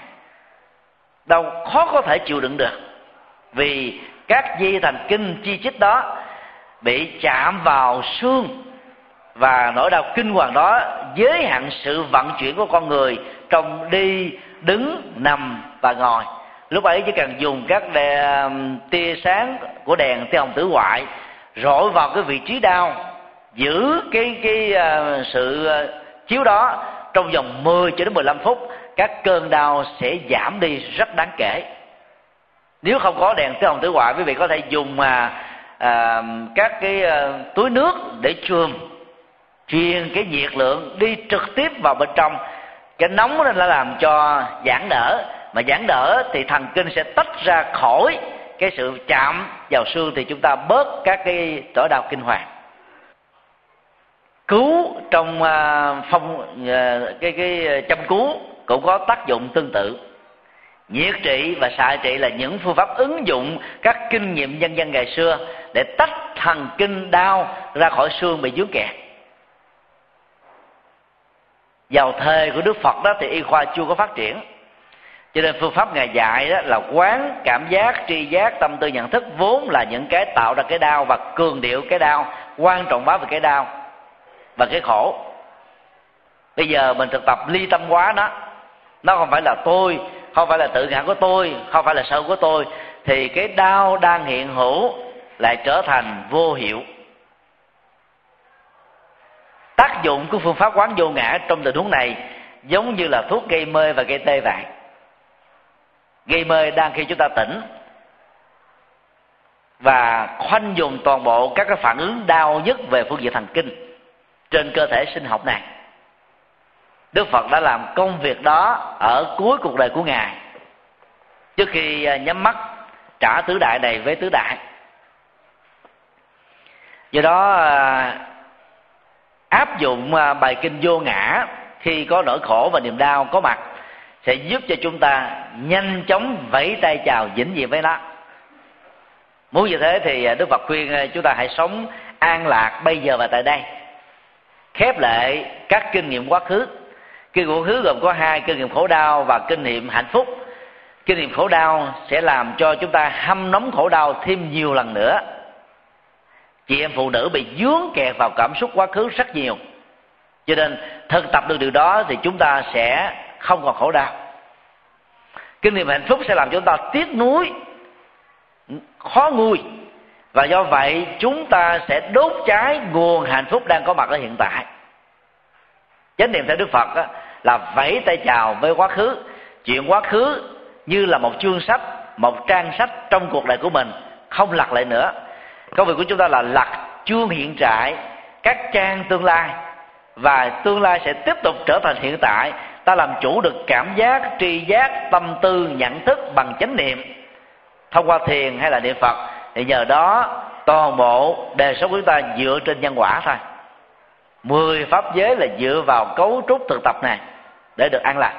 đau khó có thể chịu đựng được vì các dây thần kinh chi chít đó bị chạm vào xương và nỗi đau kinh hoàng đó giới hạn sự vận chuyển của con người trong đi, đứng, nằm và ngồi lúc ấy chỉ cần dùng các đèn, tia sáng của đèn tia hồng tử ngoại rọi vào cái vị trí đau giữ cái cái uh, sự uh, chiếu đó trong vòng 10 cho đến 15 phút các cơn đau sẽ giảm đi rất đáng kể. Nếu không có đèn tia hồng tử ngoại quý vị có thể dùng mà uh, các cái uh, túi nước để chườm truyền cái nhiệt lượng đi trực tiếp vào bên trong. Cái nóng nên là làm cho giãn nở mà giãn đỡ thì thần kinh sẽ tách ra khỏi cái sự chạm vào xương thì chúng ta bớt các cái trở đau kinh hoàng. Cứu trong à, phong à, cái cái châm cứu cũng có tác dụng tương tự. Nhiệt trị và xạ trị là những phương pháp ứng dụng các kinh nghiệm nhân dân ngày xưa để tách thần kinh đau ra khỏi xương bị dướng kẹt. Vào thời của đức phật đó thì y khoa chưa có phát triển cho nên phương pháp ngài dạy đó là quán cảm giác, tri giác, tâm tư, nhận thức vốn là những cái tạo ra cái đau và cường điệu cái đau, quan trọng báo về cái đau và cái khổ. Bây giờ mình thực tập ly tâm quá nó nó không phải là tôi, không phải là tự ngã của tôi, không phải là sợ của tôi, thì cái đau đang hiện hữu lại trở thành vô hiệu. Tác dụng của phương pháp quán vô ngã trong tình huống này giống như là thuốc gây mê và gây tê vậy gây mê đang khi chúng ta tỉnh. Và khoanh dùng toàn bộ các cái phản ứng đau nhất về phương diện thần kinh trên cơ thể sinh học này. Đức phật đã làm công việc đó ở cuối cuộc đời của ngài. Trước khi à, nhắm mắt, trả tứ đại này với tứ đại. Do đó à, áp dụng à, bài kinh vô ngã, khi có nỗi khổ và niềm đau có mặt sẽ giúp cho chúng ta nhanh chóng vẫy tay chào vĩnh viễn với nó. Muốn như thế thì à, đức phật khuyên à, chúng ta hãy sống an lạc bây giờ và tại đây. Khép lại các kinh nghiệm quá khứ. Kinh nghiệm quá khứ gồm có hai, kinh nghiệm khổ đau và kinh nghiệm hạnh phúc. Kinh nghiệm khổ đau sẽ làm cho chúng ta hâm nóng khổ đau thêm nhiều lần nữa. Chị em phụ nữ bị dướng kẹt vào cảm xúc quá khứ rất nhiều. Cho nên thực tập được điều đó thì chúng ta sẽ không còn khổ đau. Kinh nghiệm hạnh phúc sẽ làm cho chúng ta tiếc nuối khó nguôi. Và do vậy chúng ta sẽ đốt cháy nguồn hạnh phúc đang có mặt ở hiện tại. Chánh niệm theo đức phật đó, là vẫy tay chào với quá khứ chuyện quá khứ như là một chương sách một trang sách trong cuộc đời của mình không lật lại nữa. Công việc của chúng ta là lật chương hiện tại các trang tương lai và tương lai sẽ tiếp tục trở thành hiện tại ta làm chủ được cảm giác, tri giác, tâm tư, nhận thức bằng chánh niệm. Thông qua thiền hay là niệm phật, thì nhờ đó toàn bộ đời sống của chúng ta dựa trên nhân quả thôi. Mười pháp giới là dựa vào cấu trúc thực tập này để được an lạc.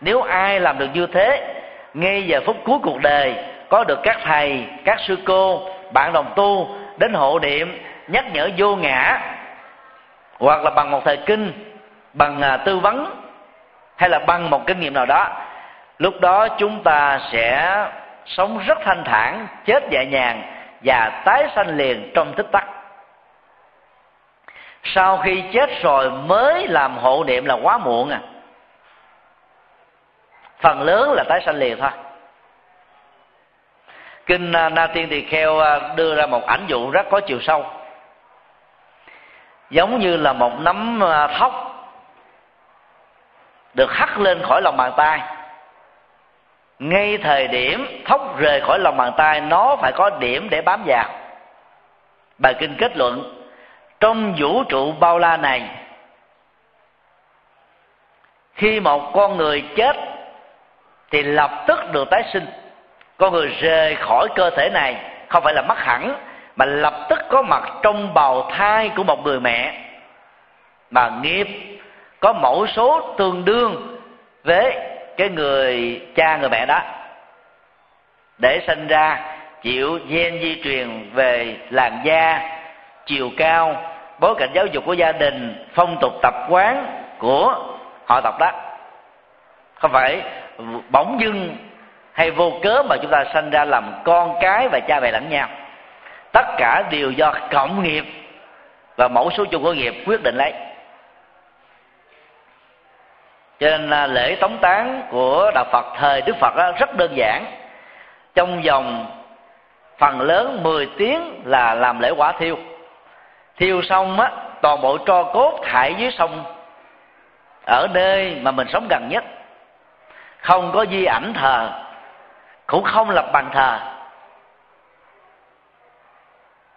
Nếu ai làm được như thế, ngay giờ phút cuối cuộc đời, có được các thầy, các sư cô, bạn đồng tu đến hộ niệm, nhắc nhở vô ngã, hoặc là bằng một thời kinh, bằng à, tư vấn hay là bằng một kinh nghiệm nào đó, lúc đó chúng ta sẽ sống rất thanh thản, chết nhẹ nhàng và tái sanh liền trong tích tắc. Sau khi chết rồi mới làm hộ niệm là quá muộn à. Phần lớn là tái sanh liền thôi. Kinh à, na tiên tỳ kheo à, đưa ra một ảnh dụ rất có chiều sâu. Giống như là một nắm à, thóc được hắt lên khỏi lòng bàn tay. Ngay thời điểm thóc rời khỏi lòng bàn tay, nó phải có điểm để bám vào. Bài kinh kết luận, trong vũ trụ bao la này, khi một con người chết thì lập tức được tái sinh. Con người rời khỏi cơ thể này không phải là mất hẳn, mà lập tức có mặt trong bào thai của một người mẹ. Mà nghiệp có mẫu số tương đương với cái người cha người mẹ đó. Để sinh ra, chịu gen di truyền về làn da, chiều cao, bối cảnh giáo dục của gia đình, phong tục tập quán của họ tộc đó. Không phải bỗng dưng hay vô cớ mà chúng ta sinh ra làm con cái và cha mẹ lẫn nhau. Tất cả đều do cộng nghiệp và mẫu số chung của nghiệp quyết định lấy cho nên là lễ tống tán của đạo phật, thời đức phật à, rất đơn giản. Trong vòng phần lớn 10 tiếng là làm lễ quả thiêu. Thiêu xong á, toàn bộ tro cốt thải dưới sông. Ở nơi mà mình sống gần nhất. Không có di ảnh thờ, cũng không lập bàn thờ.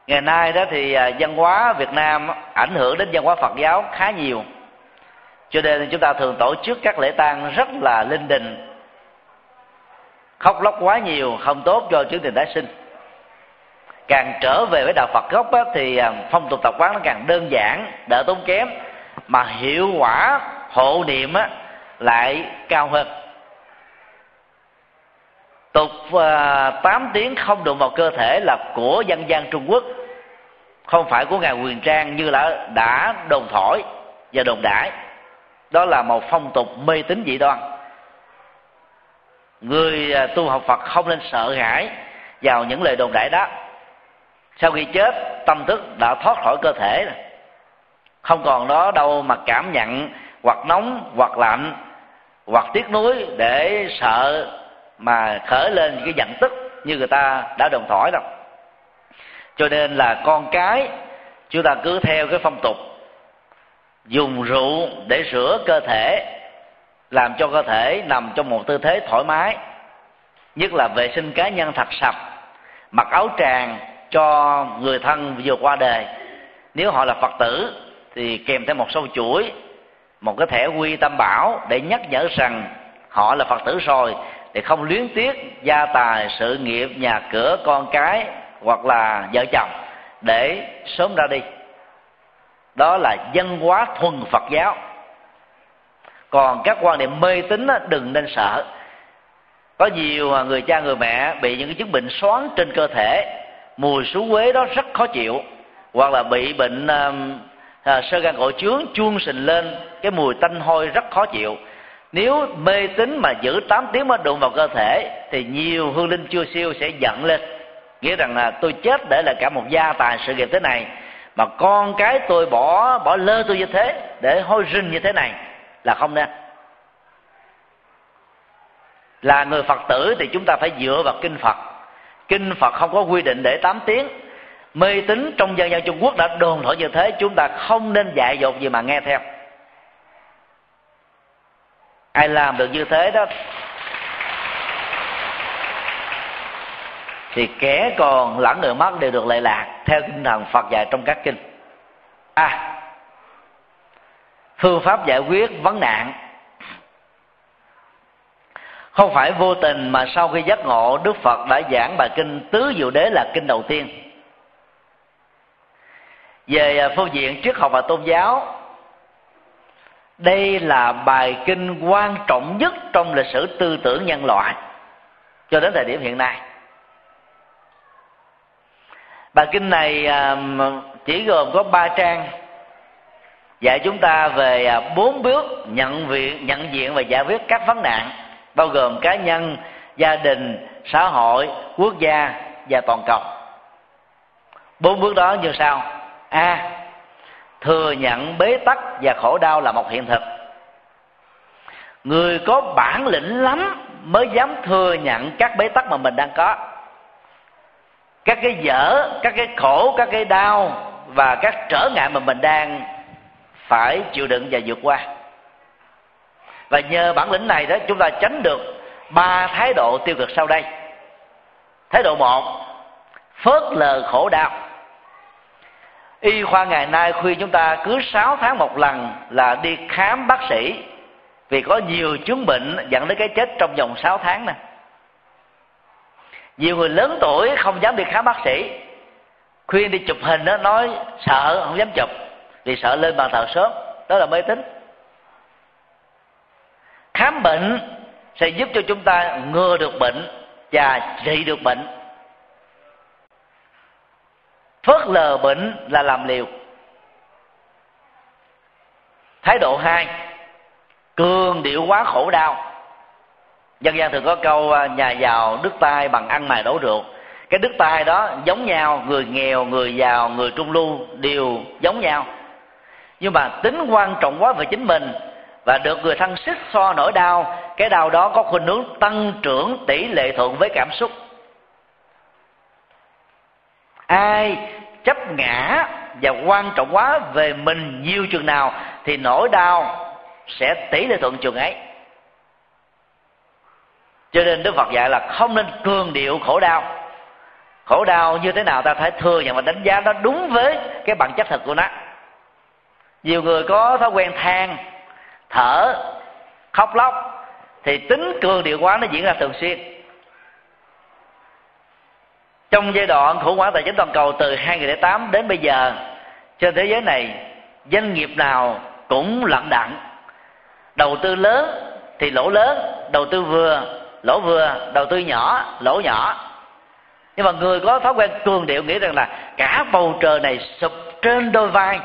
Ngày nay đó thì à, văn hóa việt nam ảnh hưởng đến văn hóa phật giáo khá nhiều cho nên chúng ta thường tổ chức các lễ tang rất là linh đình. Khóc lóc quá nhiều không tốt cho chương trình tái sinh. Càng trở về với đạo phật gốc á, thì à, phong tục tập quán nó càng đơn giản đỡ tốn kém mà hiệu quả hộ niệm á, lại cao hơn. Tục à, uh, 8 tiếng không đụng vào cơ thể là của dân gian trung quốc không phải của ngài quyền trang như là đã đồn thổi và đồn đãi đó là một phong tục mê tín dị đoan. Người à, tu học phật không nên sợ hãi vào những lời đồn đại đó. Sau khi chết, tâm thức đã thoát khỏi cơ thể rồi. Không còn đó đâu mà cảm nhận hoặc nóng hoặc lạnh hoặc tiếc nuối để sợ mà khởi lên cái giận tức như người ta đã đồng thổi đâu. Cho nên là con cái, chúng ta cứ theo cái phong tục dùng rượu để rửa cơ thể, làm cho cơ thể nằm trong một tư thế thoải mái, nhất là vệ sinh cá nhân thật sạch, mặc áo tràng cho người thân vừa qua đời. Nếu họ là phật tử thì kèm theo một sâu chuỗi, một cái thẻ quy tâm bảo để nhắc nhở rằng họ là phật tử rồi, để không luyến tiếc gia tài sự nghiệp nhà cửa con cái hoặc là vợ chồng để sớm ra đi đó là dân hóa thuần phật giáo. Còn các quan niệm mê tín đừng nên sợ. Có nhiều à, người cha người mẹ bị những cái chứng bệnh xoắn trên cơ thể mùi xú quế đó rất khó chịu. Hoặc là bị bệnh uh, sơ gan cổ trướng chuông sình lên cái mùi tanh hôi rất khó chịu. Nếu mê tín mà giữ 8 tiếng mới đụng vào cơ thể thì nhiều hương linh chưa siêu sẽ giận lên. Nghĩa rằng là tôi chết để lại cả một gia tài sự nghiệp thế này mà con cái tôi bỏ bỏ lơ tôi như thế, để hôi rinh như thế này, là không nên là người phật tử thì chúng ta phải dựa vào kinh phật. Kinh phật không có quy định để tám tiếng. Mê tín trong dân dân trung quốc đã đồn thổi như thế, chúng ta không nên dạy dột gì mà nghe theo. Ai làm được như thế đó thì kẻ còn lẫn người mất đều được lệ lạc theo tinh thần phật dạy trong các kinh. À, phương pháp giải quyết vấn nạn. Không phải vô tình mà sau khi giác ngộ đức phật đã giảng bài kinh tứ diệu đế là kinh đầu tiên. Về à, phương diện triết học và tôn giáo đây là bài kinh quan trọng nhất trong lịch sử tư tưởng nhân loại cho đến thời điểm hiện nay bài kinh này à, chỉ gồm có ba trang. Dạy chúng ta về à, bốn bước nhận viện nhận diện và giải quyết các vấn nạn, bao gồm cá nhân, gia đình, xã hội, quốc gia và toàn cầu. Bốn bước đó như sau. A. Thừa nhận bế tắc và khổ đau là một hiện thực. Người có bản lĩnh lắm mới dám thừa nhận các bế tắc mà mình đang có các cái dở, các cái khổ, các cái đau và các trở ngại mà mình đang phải chịu đựng và vượt qua. Và nhờ bản lĩnh này đó, chúng ta tránh được ba thái độ tiêu cực sau đây. Thái độ một, phớt lờ khổ đau. Y khoa ngày nay khuyên chúng ta cứ 6 tháng một lần là đi khám bác sĩ vì có nhiều chứng bệnh dẫn đến cái chết trong vòng 6 tháng này nhiều người lớn tuổi không dám đi khám bác sĩ. Khuyên đi chụp hình đó nói sợ, không dám chụp. Vì sợ lên bàn thờ sớm, đó là mê tín. Khám bệnh sẽ giúp cho chúng ta ngừa được bệnh và trị được bệnh. Phớt lờ bệnh là làm liều. Thái độ hai, cường điệu quá khổ đau dân gian thường có câu à, nhà giàu đứt tay bằng ăn mài đổ rượu. Cái đứt tay đó giống nhau, người nghèo, người giàu, người trung lưu, đều giống nhau. Nhưng mà tính quan trọng quá về chính mình và được người thân xích so nỗi đau, cái đau đó có khuynh hướng tăng trưởng tỷ lệ thuận với cảm xúc. Ai chấp ngã và quan trọng quá về mình nhiều chừng nào thì nỗi đau sẽ tỷ lệ thuận chừng ấy cho nên đức phật dạy là không nên cường điệu khổ đau. Khổ đau như thế nào ta phải thừa nhận và đánh giá nó đúng với cái bản chất thật của nó. Nhiều người có thói quen than, thở, khóc lóc, thì tính cường điệu quá nó diễn ra thường xuyên. Trong giai đoạn khủng hoảng tài chính toàn cầu từ 2008 đến bây giờ, trên thế giới này, doanh nghiệp nào cũng lận đận đầu tư lớn thì lỗ lớn, đầu tư vừa lỗ vừa, đầu tư nhỏ, lỗ nhỏ. Nhưng mà người có thói quen cường điệu nghĩ rằng là cả bầu trời này sụp trên đôi vai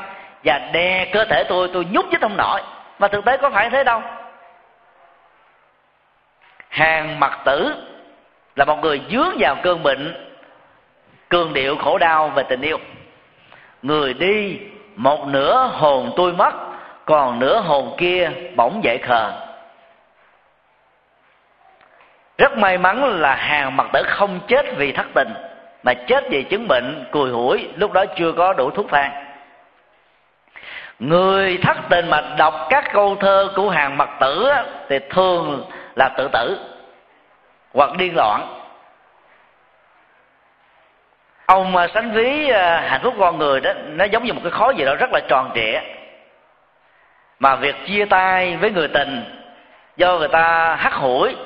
và đè cơ thể tôi tôi nhúc chứ không nổi. Mà thực tế có phải thế đâu. Hàng mặt tử là một người dướng vào cơn bệnh, cường điệu khổ đau về tình yêu. Người đi, một nửa hồn tôi mất, còn nửa hồn kia bỗng dậy khờ rất may mắn là hàng mặt tử không chết vì thất tình mà chết vì chứng bệnh cùi hủi lúc đó chưa có đủ thuốc thang. Người thất tình mà đọc các câu thơ của hàng mặt tử thì thường là tự tử hoặc điên loạn. Ông à, sánh ví à, hạnh phúc con người đó nó giống như một cái khó gì đó rất là tròn trịa. Mà việc chia tay với người tình do người ta hắt hủi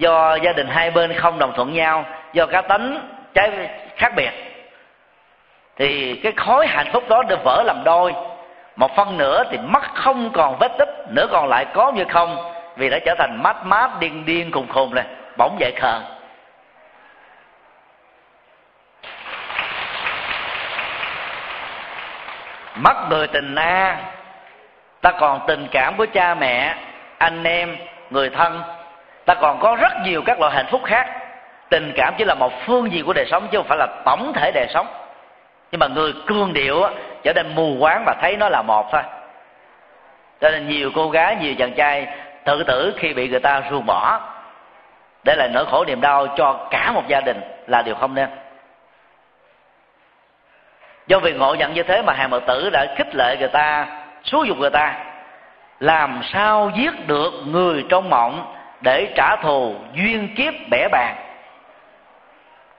do gia đình hai bên không đồng thuận nhau, do cá tánh trái khác biệt, thì cái khối hạnh phúc đó được vỡ làm đôi. Một phân nửa thì mắt không còn vết tích, nửa còn lại có như không, vì đã trở thành mát mát, điên điên, khùng khùng này bỗng dậy khờ. Mất người tình a, ta còn tình cảm của cha mẹ, anh em, người thân ta còn có rất nhiều các loại hạnh phúc khác. Tình cảm chỉ là một phương diện của đời sống, chứ không phải là tổng thể đời sống. Nhưng mà người cương điệu trở nên mù quáng và thấy nó là một thôi. Cho nên nhiều cô gái, nhiều chàng trai tự tử khi bị người ta ruồng bỏ. Để lại nỗi khổ niềm đau cho cả một gia đình là điều không nên. Do vì ngộ nhận như thế mà hàng mật tử đã khích lệ người ta, xúi dục người ta, làm sao giết được người trong mộng để trả thù duyên kiếp bẻ bàn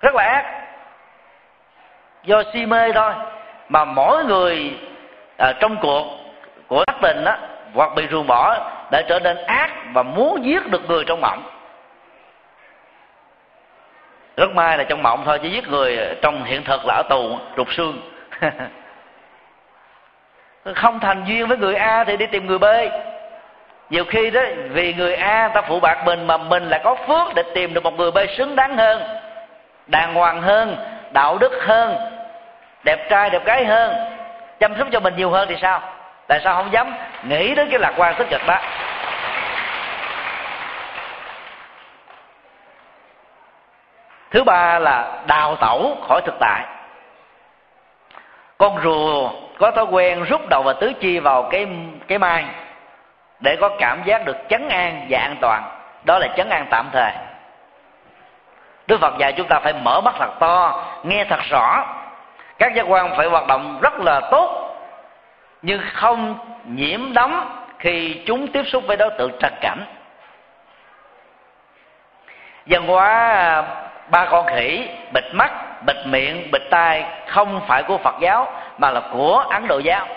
rất là ác. Do si mê thôi. Mà mỗi người à, trong cuộc của các tình đó hoặc bị ruồng bỏ đã trở nên ác và muốn giết được người trong mộng. Rất may là trong mộng thôi chứ giết người trong hiện thực là ở tù rụt xương. Không thành duyên với người a thì đi tìm người b nhiều khi đó, vì người a ta phụ bạc mình mà mình lại có phước để tìm được một người b xứng đáng hơn, đàng hoàng hơn, đạo đức hơn, đẹp trai, đẹp gái hơn, chăm sóc cho mình nhiều hơn thì sao? Tại sao không dám nghĩ đến cái lạc quan tích cực đó? Thứ ba là đào tẩu khỏi thực tại. Con rùa có thói quen rút đầu và tứ chi vào cái cái mai để có cảm giác được chấn an và an toàn. Đó là chấn an tạm thời. Đức phật dạy chúng ta phải mở mắt thật to, nghe thật rõ. Các giác quan phải hoạt động rất là tốt, nhưng không nhiễm đóng khi chúng tiếp xúc với đối tượng trần cảnh. Văn hóa, ba con khỉ, bịt mắt, bịt miệng, bịt tai không phải của phật giáo, mà là của ấn độ giáo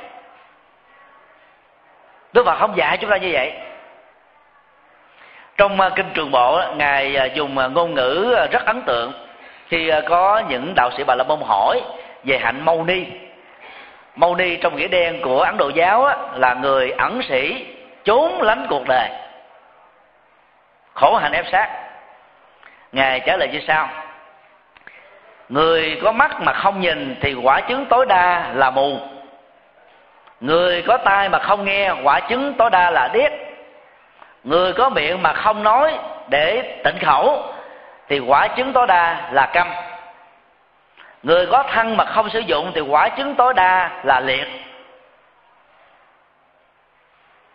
đức phật không dạy chúng ta như vậy. Trong ờ, kinh trường bộ ngài ờ, dùng ờ, ngôn ngữ rất ấn tượng khi có những đạo sĩ bà la môn hỏi về hạnh mâu ni. Mâu ni trong nghĩa đen của ấn độ giáo là người ẩn sĩ trốn lánh cuộc đời. Khổ hạnh ép sát ngài trả lời như sau. Người có mắt mà không nhìn thì quả chứng tối đa là mù người có tai mà không nghe, quả chứng tối đa là điếc. Người có miệng mà không nói để tịnh khẩu, thì quả chứng tối đa là câm. Người có thân mà không sử dụng, thì quả chứng tối đa là liệt.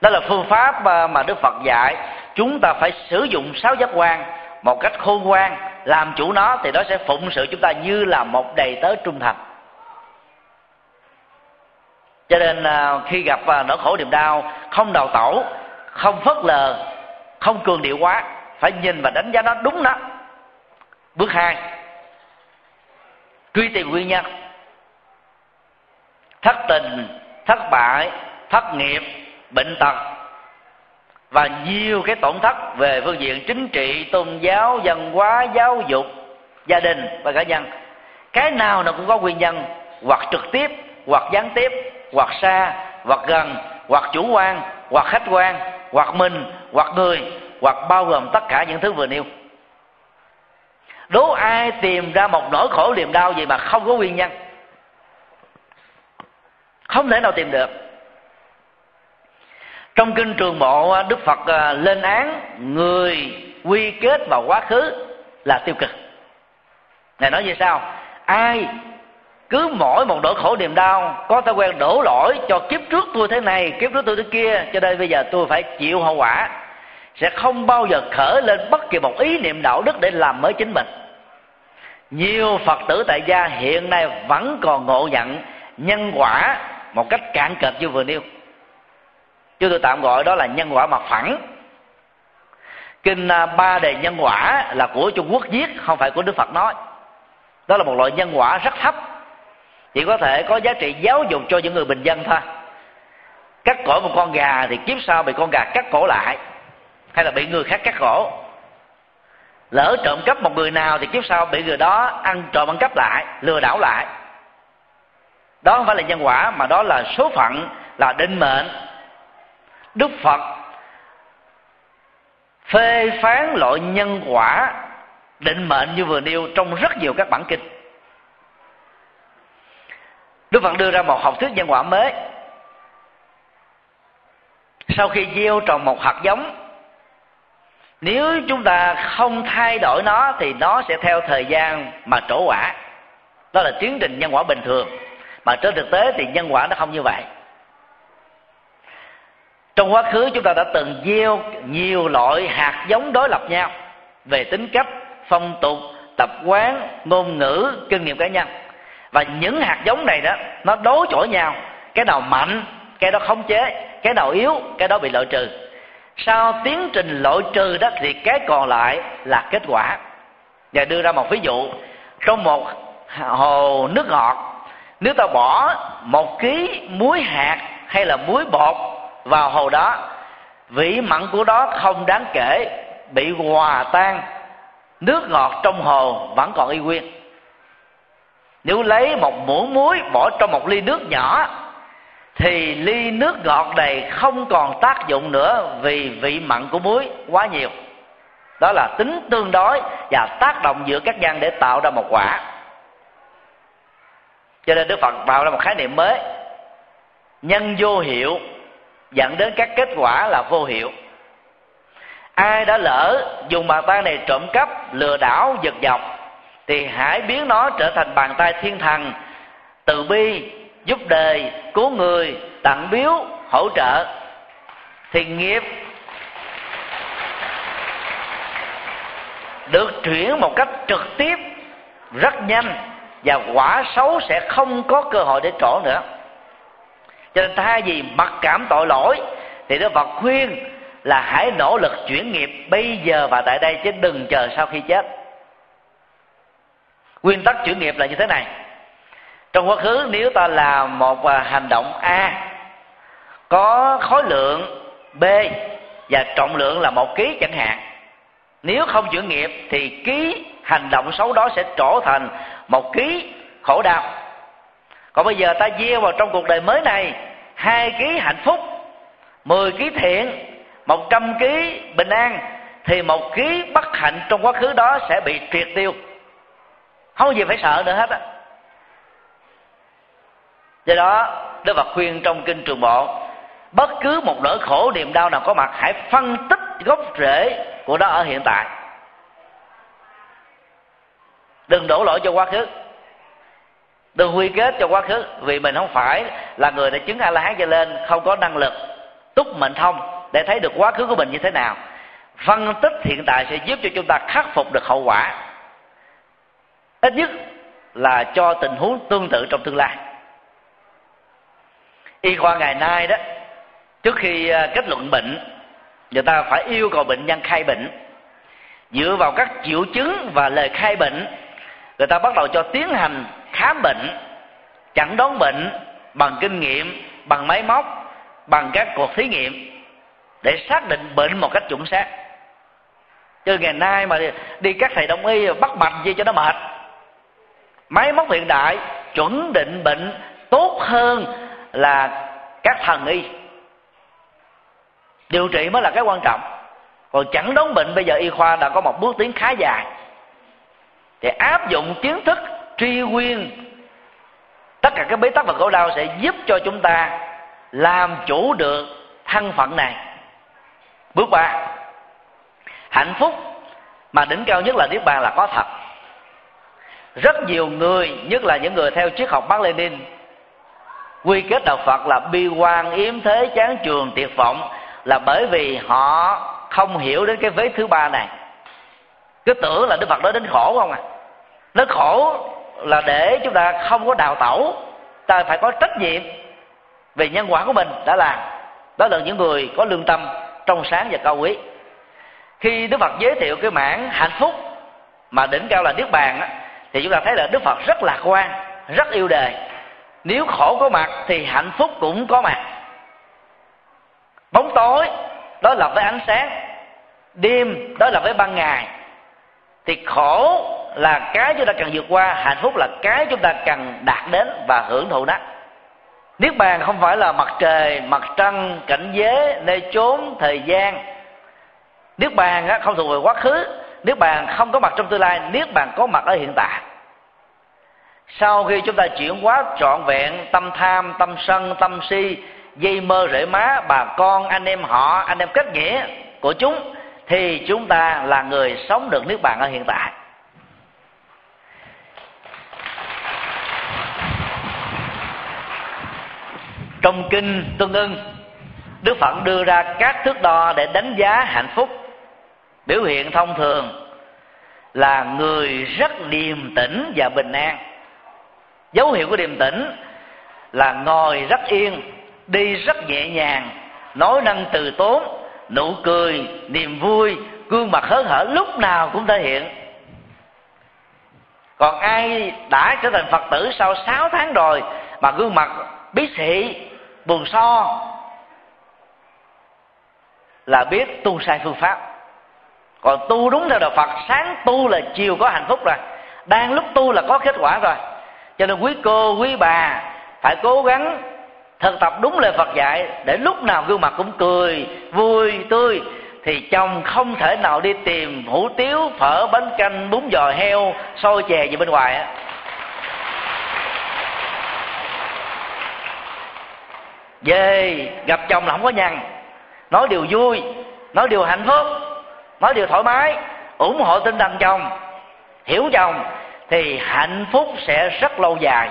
Đó là phương pháp mà đức phật dạy. Chúng ta phải sử dụng sáu giác quan. Một cách khôn ngoan, làm chủ nó, thì nó sẽ phụng sự chúng ta như là một đầy tớ trung thành cho nên à, khi gặp à, nỗi khổ niềm đau, không đào tẩu, không phớt lờ, không cường điệu quá, phải nhìn và đánh giá nó đúng đó. Bước hai, truy tìm nguyên nhân. Thất tình, thất bại, thất nghiệp, bệnh tật. Và nhiều cái tổn thất về phương diện chính trị, tôn giáo, văn hóa, giáo dục, gia đình và cá nhân. Cái nào nó cũng có nguyên nhân, hoặc trực tiếp, hoặc gián tiếp hoặc xa, hoặc gần, hoặc chủ quan, hoặc khách quan, hoặc mình, hoặc người, hoặc bao gồm tất cả những thứ vừa nêu. Đố ai tìm ra một nỗi khổ niềm đau gì mà không có nguyên nhân? Không thể nào tìm được. Trong kinh trường bộ đức phật à, lên án người quy kết vào quá khứ là tiêu cực. Ngài nói như sao ai cứ mỗi một nỗi khổ niềm đau, có thói quen đổ lỗi cho kiếp trước tôi thế này, kiếp trước tôi thế kia, cho nên bây giờ tôi phải chịu hậu quả. Sẽ không bao giờ khởi lên bất kỳ một ý niệm đạo đức để làm mới chính mình. Nhiều phật tử tại gia hiện nay vẫn còn ngộ nhận nhân quả một cách cạn cợt như vừa nêu. Chúng tôi tạm gọi đó là nhân quả mặt phẳng. Kinh à, ba đề nhân quả là của trung quốc viết, không phải của đức phật nói. Đó là một loại nhân quả rất thấp chỉ có thể có giá trị giáo dục cho những người bình dân thôi. Cắt cổ một con gà thì kiếp sau bị con gà cắt cổ lại, hay là bị người khác cắt cổ. Lỡ trộm cắp một người nào thì kiếp sau bị người đó ăn trộm ăn cắp lại, lừa đảo lại. Đó không phải là nhân quả, mà đó là số phận, là định mệnh. Đức phật phê phán loại nhân quả định mệnh như vừa nêu trong rất nhiều các bản kinh đức phật đưa ra một học thuyết nhân quả mới. Sau khi gieo trồng một hạt giống, nếu chúng ta không thay đổi nó thì nó sẽ theo thời gian mà trổ quả. Đó là tiến trình nhân quả bình thường. Mà trên thực tế thì nhân quả nó không như vậy. Trong quá khứ chúng ta đã từng gieo nhiều loại hạt giống đối lập nhau về tính cách, phong tục, tập quán, ngôn ngữ, kinh nghiệm cá nhân và những hạt giống này đó, nó đối chọi nhau. Cái nào mạnh, cái đó khống chế. Cái nào yếu, cái đó bị loại trừ. Sau tiến trình loại trừ đó thì cái còn lại là kết quả. Và đưa ra một ví dụ. Trong một hồ nước ngọt, nếu ta bỏ một ký muối hạt hay là muối bột vào hồ đó, vị mặn của đó không đáng kể, bị hòa tan. Nước ngọt trong hồ vẫn còn y nguyên nếu lấy một muỗng muối bỏ trong một ly nước nhỏ, thì ly nước ngọt này không còn tác dụng nữa vì vị mặn của muối quá nhiều. Đó là tính tương đối và tác động giữa các nhân để tạo ra một quả. Cho nên đức phật tạo ra một khái niệm mới. Nhân vô hiệu dẫn đến các kết quả là vô hiệu. Ai đã lỡ dùng bàn tay này trộm cắp, lừa đảo, giật dọc thì hãy biến nó trở thành bàn tay thiên thần, từ bi, giúp đời, cứu người, tặng biếu, hỗ trợ. Thì nghiệp được chuyển một cách trực tiếp, rất nhanh, và quả xấu sẽ không có cơ hội để trổ nữa. Cho nên thay vì mặc cảm tội lỗi, thì Đức Phật khuyên là hãy nỗ lực chuyển nghiệp bây giờ và tại đây, chứ đừng chờ sau khi chết nguyên tắc chuyển nghiệp là như thế này. Trong quá khứ, nếu ta làm một à, hành động a, có khối lượng b và trọng lượng là một ký chẳng hạn, nếu không chuyển nghiệp thì ký hành động xấu đó sẽ trở thành một ký khổ đau. Còn bây giờ ta gieo vào trong cuộc đời mới này, hai ký hạnh phúc, mười ký thiện, một trăm ký bình an, thì một ký bất hạnh trong quá khứ đó sẽ bị triệt tiêu không có gì phải sợ nữa hết á. Do đó, đức phật khuyên trong kinh trường bộ, bất cứ một nỗi khổ, niềm đau nào có mặt, hãy phân tích gốc rễ của nó ở hiện tại. Đừng đổ lỗi cho quá khứ. Đừng quy kết cho quá khứ, vì mình không phải là người đã chứng a la hán cho lên không có năng lực túc mệnh thông để thấy được quá khứ của mình như thế nào. Phân tích hiện tại sẽ giúp cho chúng ta khắc phục được hậu quả ít nhất là cho tình huống tương tự trong tương lai. Y khoa ngày nay đó, trước khi à, kết luận bệnh, người ta phải yêu cầu bệnh nhân khai bệnh. Dựa vào các triệu chứng và lời khai bệnh, người ta bắt đầu cho tiến hành khám bệnh, chẩn đoán bệnh bằng kinh nghiệm, bằng máy móc, bằng các cuộc thí nghiệm để xác định bệnh một cách chuẩn xác. Chứ ngày nay mà đi các thầy đông y bắt mạch gì cho nó mệt máy móc hiện đại, chuẩn định bệnh tốt hơn là các thần y. Điều trị mới là cái quan trọng. Còn chẳng đoán bệnh, bây giờ y khoa đã có một bước tiến khá dài. Thì áp dụng kiến thức tri nguyên tất cả các bế tắc và khổ đau sẽ giúp cho chúng ta làm chủ được thân phận này. Bước ba, hạnh phúc mà đỉnh cao nhất là niết bàn là có thật rất nhiều người nhất là những người theo triết học Mác Lênin quy kết đạo Phật là bi quan yếm thế chán trường tuyệt vọng là bởi vì họ không hiểu đến cái vế thứ ba này. Cứ tưởng là Đức Phật nói đến khổ không à? Nó khổ là để chúng ta không có đào tẩu ta phải có trách nhiệm về nhân quả của mình đã làm. Đó là những người có lương tâm trong sáng và cao quý. Khi Đức Phật giới thiệu cái mảng hạnh phúc mà đỉnh cao là niết bàn á, thì chúng ta thấy là Đức Phật rất lạc quan, rất yêu đời nếu khổ có mặt thì hạnh phúc cũng có mặt. Bóng tối đó là với ánh sáng. Đêm đó là với ban ngày. Thì khổ là cái chúng ta cần vượt qua, hạnh phúc là cái chúng ta cần đạt đến và hưởng thụ đó niết bàn không phải là mặt trời, mặt trăng, cảnh giới, nơi chốn, thời gian. Niết bàn không thuộc về quá khứ niết bàn không có mặt trong tương lai niết bàn có mặt ở hiện tại, sau khi chúng ta chuyển hóa trọn vẹn tâm tham, tâm sân, tâm si, dây mơ rễ má, bà con, anh em họ, anh em kết nghĩa của chúng, thì chúng ta là người sống được niết bàn ở hiện tại. Trong kinh tương ưng, đức phật đưa ra các thước đo để đánh giá hạnh phúc biểu hiện thông thường là người rất điềm tĩnh và bình an. Dấu hiệu của điềm tĩnh là ngồi rất yên, đi rất nhẹ nhàng, nói năng từ tốn, nụ cười, niềm vui, gương mặt hớn hở lúc nào cũng thể hiện. Còn ai đã trở thành phật tử sau 6 tháng rồi mà gương mặt bí xị buồn so, là biết tu sai phương pháp còn tu đúng theo đạo phật, sáng tu là chiều có hạnh phúc rồi, đang lúc tu là có kết quả rồi. Cho nên quý cô, quý bà phải cố gắng thực tập đúng lời phật dạy, để lúc nào gương mặt cũng cười, vui, tươi. Thì chồng không thể nào đi tìm hủ tiếu, phở, bánh canh, bún giò, heo, xôi chè gì bên ngoài á. Về, gặp chồng là không có nhằn, nói điều vui, nói điều hạnh phúc nói điều thoải mái, ủng hộ tinh thần chồng, hiểu chồng, thì hạnh phúc sẽ rất lâu dài.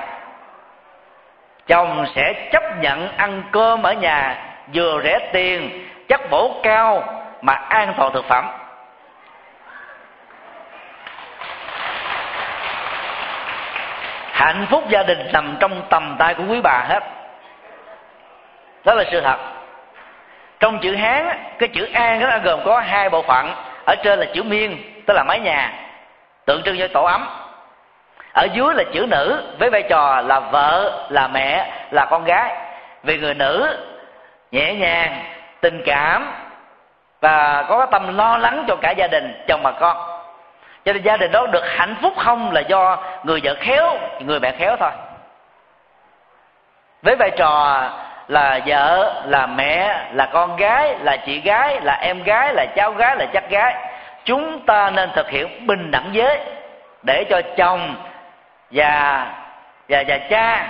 Chồng sẽ chấp nhận ăn cơm ở nhà, vừa rẻ tiền, chất bổ cao mà an toàn thực phẩm. Hạnh phúc gia đình nằm trong tầm tay của quý bà hết. Đó là sự thật trong chữ hán cái chữ an nó gồm có hai bộ phận. Ở trên là chữ miên, tức là mái nhà. Tượng trưng cho tổ ấm. Ở dưới là chữ nữ, với vai trò là vợ, là mẹ, là con gái. Vì người nữ, nhẹ nhàng, tình cảm, và có cái tâm lo lắng cho cả gia đình, chồng và con. Cho nên gia đình đó được hạnh phúc không là do người vợ khéo, người mẹ khéo thôi. Với vai trò là vợ, là mẹ, là con gái, là chị gái, là em gái, là cháu gái, là chắc gái. Chúng ta nên thực hiện bình đẳng giới để cho chồng và và và cha,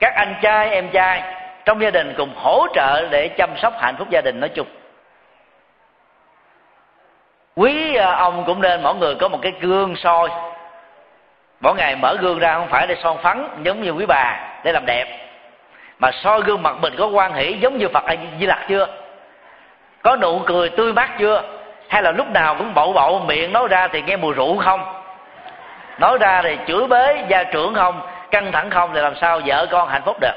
các anh trai, em trai trong gia đình cùng hỗ trợ để chăm sóc hạnh phúc gia đình nói chung. Quý ờ, ông cũng nên mỗi người có một cái gương soi. Mỗi ngày mở gương ra không phải để son phấn giống như quý bà để làm đẹp mà soi gương mặt mình có quan hệ giống như phật a di lặc chưa? Có nụ cười tươi mát chưa? Hay là lúc nào cũng bậu bậu, miệng nói ra thì nghe mùi rượu không? Nói ra thì chửi bế, gia trưởng không? Căng thẳng không thì làm sao vợ con hạnh phúc được?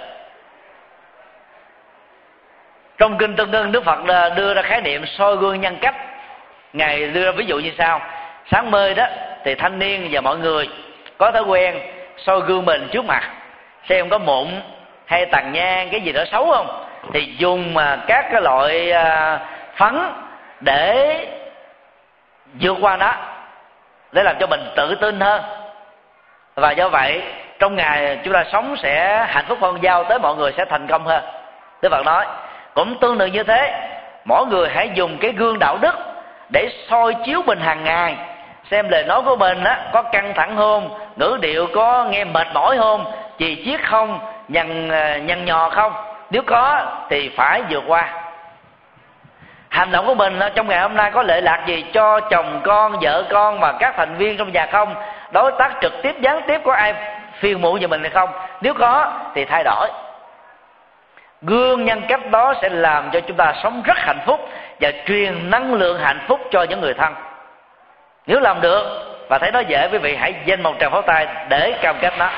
Trong kinh tân ngân, đức phật ờ, đưa ra khái niệm soi gương nhân cách. Ngài đưa ra ví dụ như sau. Sáng mơ đó, thì thanh niên và mọi người có thói quen soi gương mình trước mặt. Xem có mụn hay tàn nhang, cái gì đó xấu không? Thì dùng mà các cái loại à, phấn để vượt qua nó, để làm cho mình tự tin hơn. Và do vậy, trong ngày chúng ta sống sẽ hạnh phúc hơn, giao tới mọi người sẽ thành công hơn. Đức Phật nói, cũng tương tự như thế, mỗi người hãy dùng cái gương đạo đức để soi chiếu mình hàng ngày, xem lời nói của mình á, có căng thẳng không, ngữ điệu có nghe mệt mỏi không, chì chiết không nhăn ờ, nhăn nhò không? Nếu có, thì phải vượt qua. Hành động của mình trong ngày hôm nay có lệ lạc gì cho chồng con, vợ con và các thành viên trong nhà không? Đối tác trực tiếp, gián tiếp có ai phiền muộn về mình hay không? Nếu có, thì thay đổi. Gương nhân cách đó sẽ làm cho chúng ta sống rất hạnh phúc và truyền năng lượng hạnh phúc cho những người thân. Nếu làm được, và thấy nó dễ, quý vị hãy dành một tràng pháo tay để cam kết nó.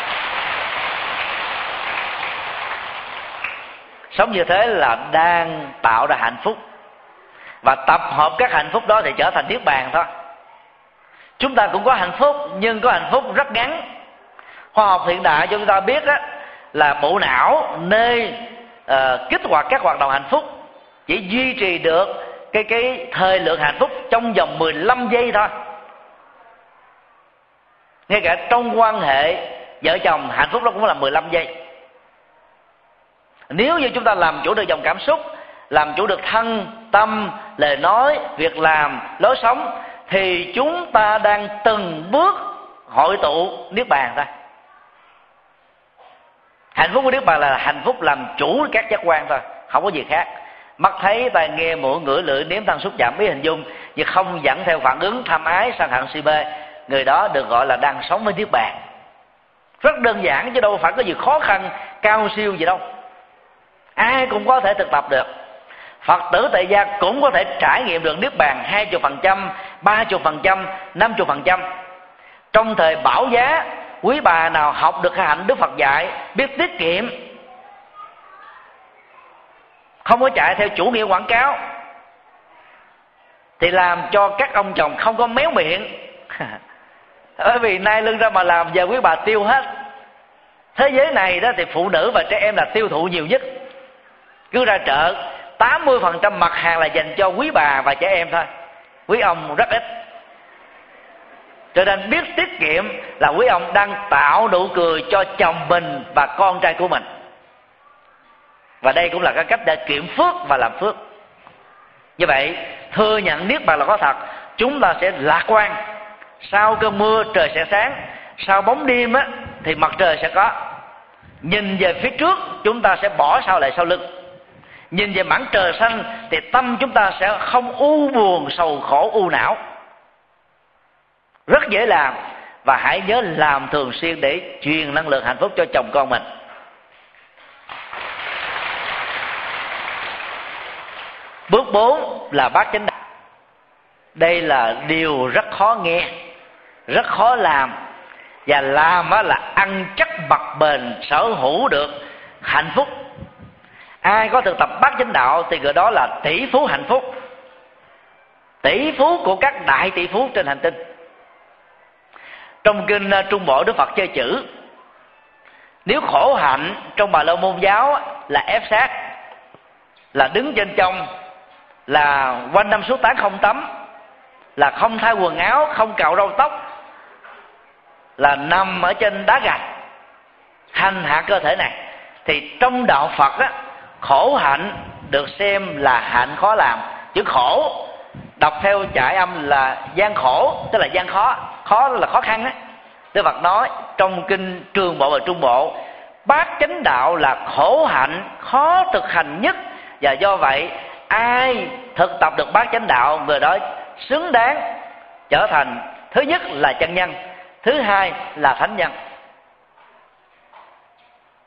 Sống như thế là đang tạo ra hạnh phúc. Và tập hợp các hạnh phúc đó thì trở thành niết bàn thôi. Chúng ta cũng có hạnh phúc nhưng có hạnh phúc rất ngắn. Khoa học hiện đại cho chúng ta biết đó, là bộ não nơi uh, kích hoạt các hoạt động hạnh phúc chỉ duy trì được cái cái thời lượng hạnh phúc trong vòng 15 giây thôi. Ngay cả trong quan hệ vợ chồng hạnh phúc đó cũng là 15 giây nếu như chúng ta làm chủ được dòng cảm xúc, làm chủ được thân, tâm, lời nói, việc làm, lối sống, thì chúng ta đang từng bước hội tụ niết bàn thôi. hạnh phúc của niết bàn là hạnh phúc làm chủ các giác quan thôi, không có gì khác. Mắt thấy tai nghe, mũi ngửi, lưỡi nếm, thân xúc chạm biết hình dung, nhưng không dẫn theo phản ứng tham ái sang hận, si mê. Người đó được gọi là đang sống với niết bàn. Rất đơn giản, chứ đâu phải có gì khó khăn, cao siêu gì đâu ai cũng có thể thực tập được. Phật tử tại gia cũng có thể trải nghiệm được niết bàn hai chục phần trăm, ba chục phần trăm, năm chục phần trăm. Trong thời bảo giá, quý bà nào học được hạnh đức phật dạy, biết tiết kiệm. Không có chạy theo chủ nghĩa quảng cáo. Thì làm cho các ông chồng không có méo miệng. Bởi vì nay lưng ra mà làm, giờ quý bà tiêu hết. Thế giới này đó thì phụ nữ và trẻ em là tiêu thụ nhiều nhất cứ ra chợ 80% mặt hàng là dành cho quý bà và trẻ em thôi. Quý ông rất ít. Cho nên biết tiết kiệm là quý ông đang tạo nụ cười cho chồng mình và con trai của mình. Và đây cũng là cái cách để kiểm phước và làm phước. Như vậy thừa nhận niết bàn là có thật, chúng ta sẽ lạc quan. Sau cơn mưa trời sẽ sáng, sau bóng đêm á, thì mặt trời sẽ có. Nhìn về phía trước, chúng ta sẽ bỏ sau lại sau lưng nhìn về mảng trời xanh thì tâm chúng ta sẽ không u buồn, sầu khổ, u não. Rất dễ làm và hãy nhớ làm thường xuyên để truyền năng lượng hạnh phúc cho chồng con mình. Bước bốn là bát chánh đạo. Đây là điều rất khó nghe, rất khó làm. Và làm á là ăn chắc bậc bền, sở hữu được hạnh phúc ai có thực tập bát chánh đạo thì người đó là tỷ phú hạnh phúc. Tỷ phú của các đại tỷ phú trên hành tinh. Trong kinh ờ, trung bộ đức phật chơi chữ, nếu khổ hạnh trong bà la môn giáo là ép sát, là đứng trên trong là quanh năm suốt tháng không tắm, là không thay quần áo, không cạo râu tóc, là nằm ở trên đá gạch, hành hạ cơ thể này. Thì trong đạo phật á khổ hạnh được xem là hạnh khó làm. Chữ khổ, đọc theo trải âm là gian khổ, tức là gian khó. Khó là khó khăn đấy. đức phật nói trong kinh trường bộ và trung bộ, bát chánh đạo là khổ hạnh khó thực hành nhất. Và do vậy, ai thực tập được bát chánh đạo người đó xứng đáng trở thành thứ nhất là chân nhân, thứ hai là thánh nhân.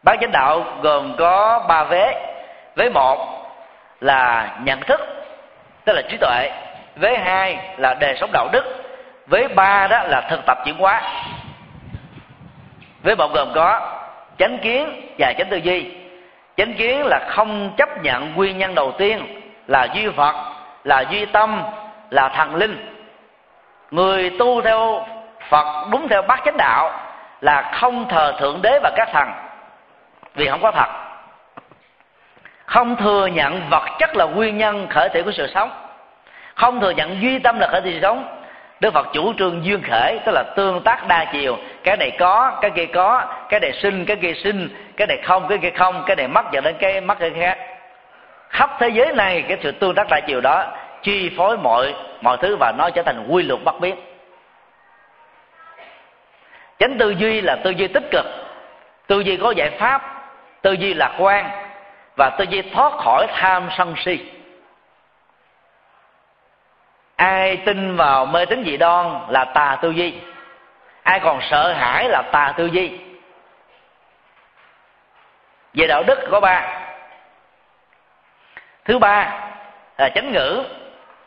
Bát chánh đạo gồm có ba vế với một là nhận thức, tức là trí tuệ. Với hai là đề sống đạo đức. Với ba đó là thực tập chuyển hóa. Với một gồm có chánh kiến và chánh tư duy. Chánh kiến là không chấp nhận nguyên nhân đầu tiên là duy phật là duy tâm, là thần linh. Người tu theo phật, đúng theo bát chánh đạo là không thờ thượng đế và các thần, vì không có thật không thừa nhận vật chất là nguyên nhân khởi thể của sự sống. Không thừa nhận duy tâm là khởi thể sự sống. Đức phật chủ trương duyên khởi, tức là tương tác đa chiều. Cái này có, cái kia có, cái này sinh, cái kia sinh, cái này không, cái kia không, cái này mất dẫn đến cái mất cái khác. Khắp thế giới này, cái sự tương tác đa chiều đó chi phối mọi mọi thứ và nó trở thành quy luật bất biến. Chánh tư duy là tư duy tích cực. Tư duy có giải pháp. Tư duy lạc quan và tư duy thoát khỏi tham sân si. Ai tin vào mê tín dị đoan là tà tư duy. Ai còn sợ hãi là tà tư duy. Về đạo đức có ba. Thứ ba là chánh ngữ.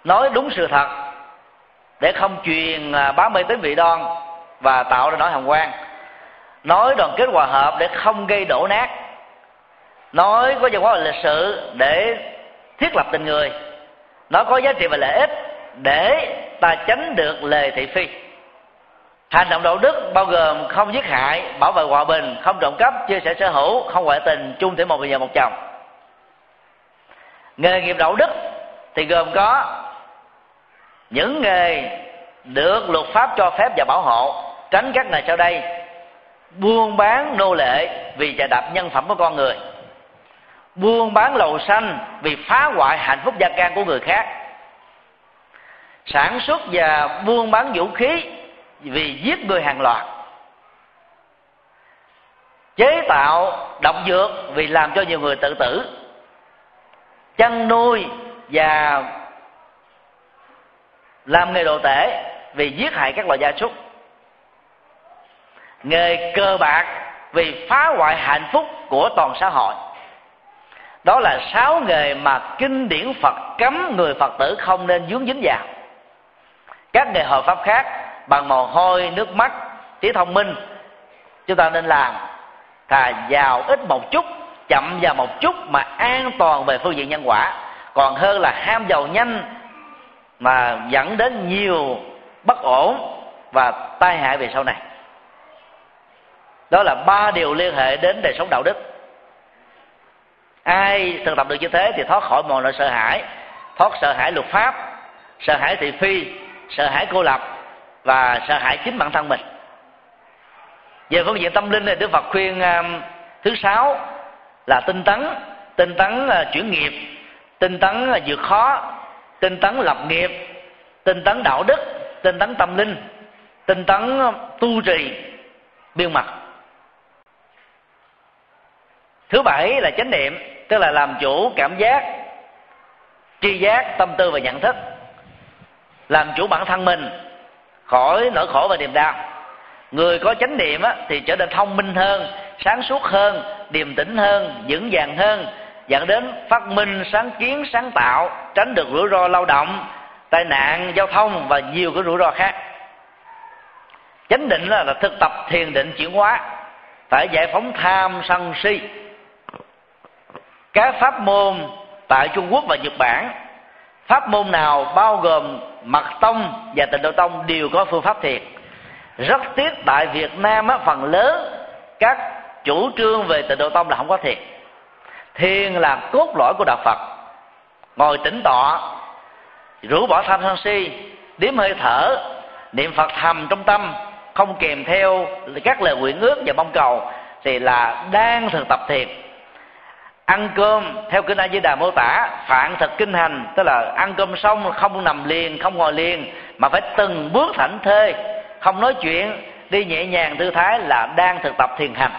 Nói đúng sự thật. Để không truyền à, bá mê tín vị đoan và tạo ra nỗi hồng quan. Nói đoàn kết hòa hợp để không gây đổ nát nói có văn hóa và lịch sử để thiết lập tình người. Nó có giá trị và lợi ích để ta tránh được lề thị phi. Hành động đạo đức bao gồm không giết hại, bảo vệ hòa bình, không trộm cắp, chia sẻ sở hữu, không ngoại tình, chung thể một người vợ một chồng. Nghề nghiệp đạo đức thì gồm có những nghề được luật pháp cho phép và bảo hộ, tránh các nghề sau đây buôn bán nô lệ vì chà đạp nhân phẩm của con người buôn bán lầu xanh vì phá hoại hạnh phúc gia can của người khác. Sản xuất và buôn bán vũ khí vì giết người hàng loạt. Chế tạo độc dược vì làm cho nhiều người tự tử. Chăn nuôi và làm nghề đồ tể vì giết hại các loài gia súc. Nghề cơ bạc vì phá hoại hạnh phúc của toàn xã hội đó là sáu nghề mà kinh điển phật cấm người phật tử không nên dướng dính vào. Các nghề hợp pháp khác, bằng mồ hôi, nước mắt trí thông minh, chúng ta nên làm thà giàu ít một chút, chậm vào một chút mà an toàn về phương diện nhân quả. Còn hơn là ham giàu nhanh mà dẫn đến nhiều bất ổn và tai hại về sau này. Đó là ba điều liên hệ đến đời sống đạo đức ai thực tập được như thế thì thoát khỏi mọi loại sợ hãi. Thoát sợ hãi luật pháp sợ hãi thị phi sợ hãi cô lập và sợ hãi chính bản thân mình. Về phương diện tâm linh này đức phật khuyên um, thứ sáu là tinh tấn. Tinh tấn uh, chuyển nghiệp. Tinh tấn uh, vượt khó. Tinh tấn lập nghiệp. Tinh tấn đạo đức. Tinh tấn tâm linh. Tinh tấn uh, tu trì biên mặt. thứ bảy là chánh niệm tức là làm chủ cảm giác tri giác tâm tư và nhận thức. Làm chủ bản thân mình khỏi nỗi khổ và niềm đau. Người có chánh niệm á, thì trở nên thông minh hơn sáng suốt hơn điềm tĩnh hơn vững vàng hơn. Dẫn đến phát minh sáng kiến sáng tạo tránh được rủi ro lao động tai nạn giao thông và nhiều cái rủi ro khác. Chánh định là, là thực tập thiền định chuyển hóa phải giải phóng tham sân si các pháp môn tại trung quốc và nhật bản pháp môn nào bao gồm mật tông và tịnh độ tông đều có phương pháp thiền rất tiếc tại việt nam á, phần lớn các chủ trương về tịnh độ tông là không có thiền thiền là cốt lõi của đạo phật. Ngồi tĩnh tọa rũ bỏ tham sân si điếm hơi thở niệm phật thầm trong tâm không kèm theo các lời nguyện ước và mong cầu thì là đang thực tập thiền ăn cơm, theo kinh a di đà mô tả phạn thực kinh hành, tức là ăn cơm xong không nằm liền, không ngồi liền, mà phải từng bước thảnh thơi không nói chuyện, đi nhẹ nhàng tư thái là đang thực tập thiền hành.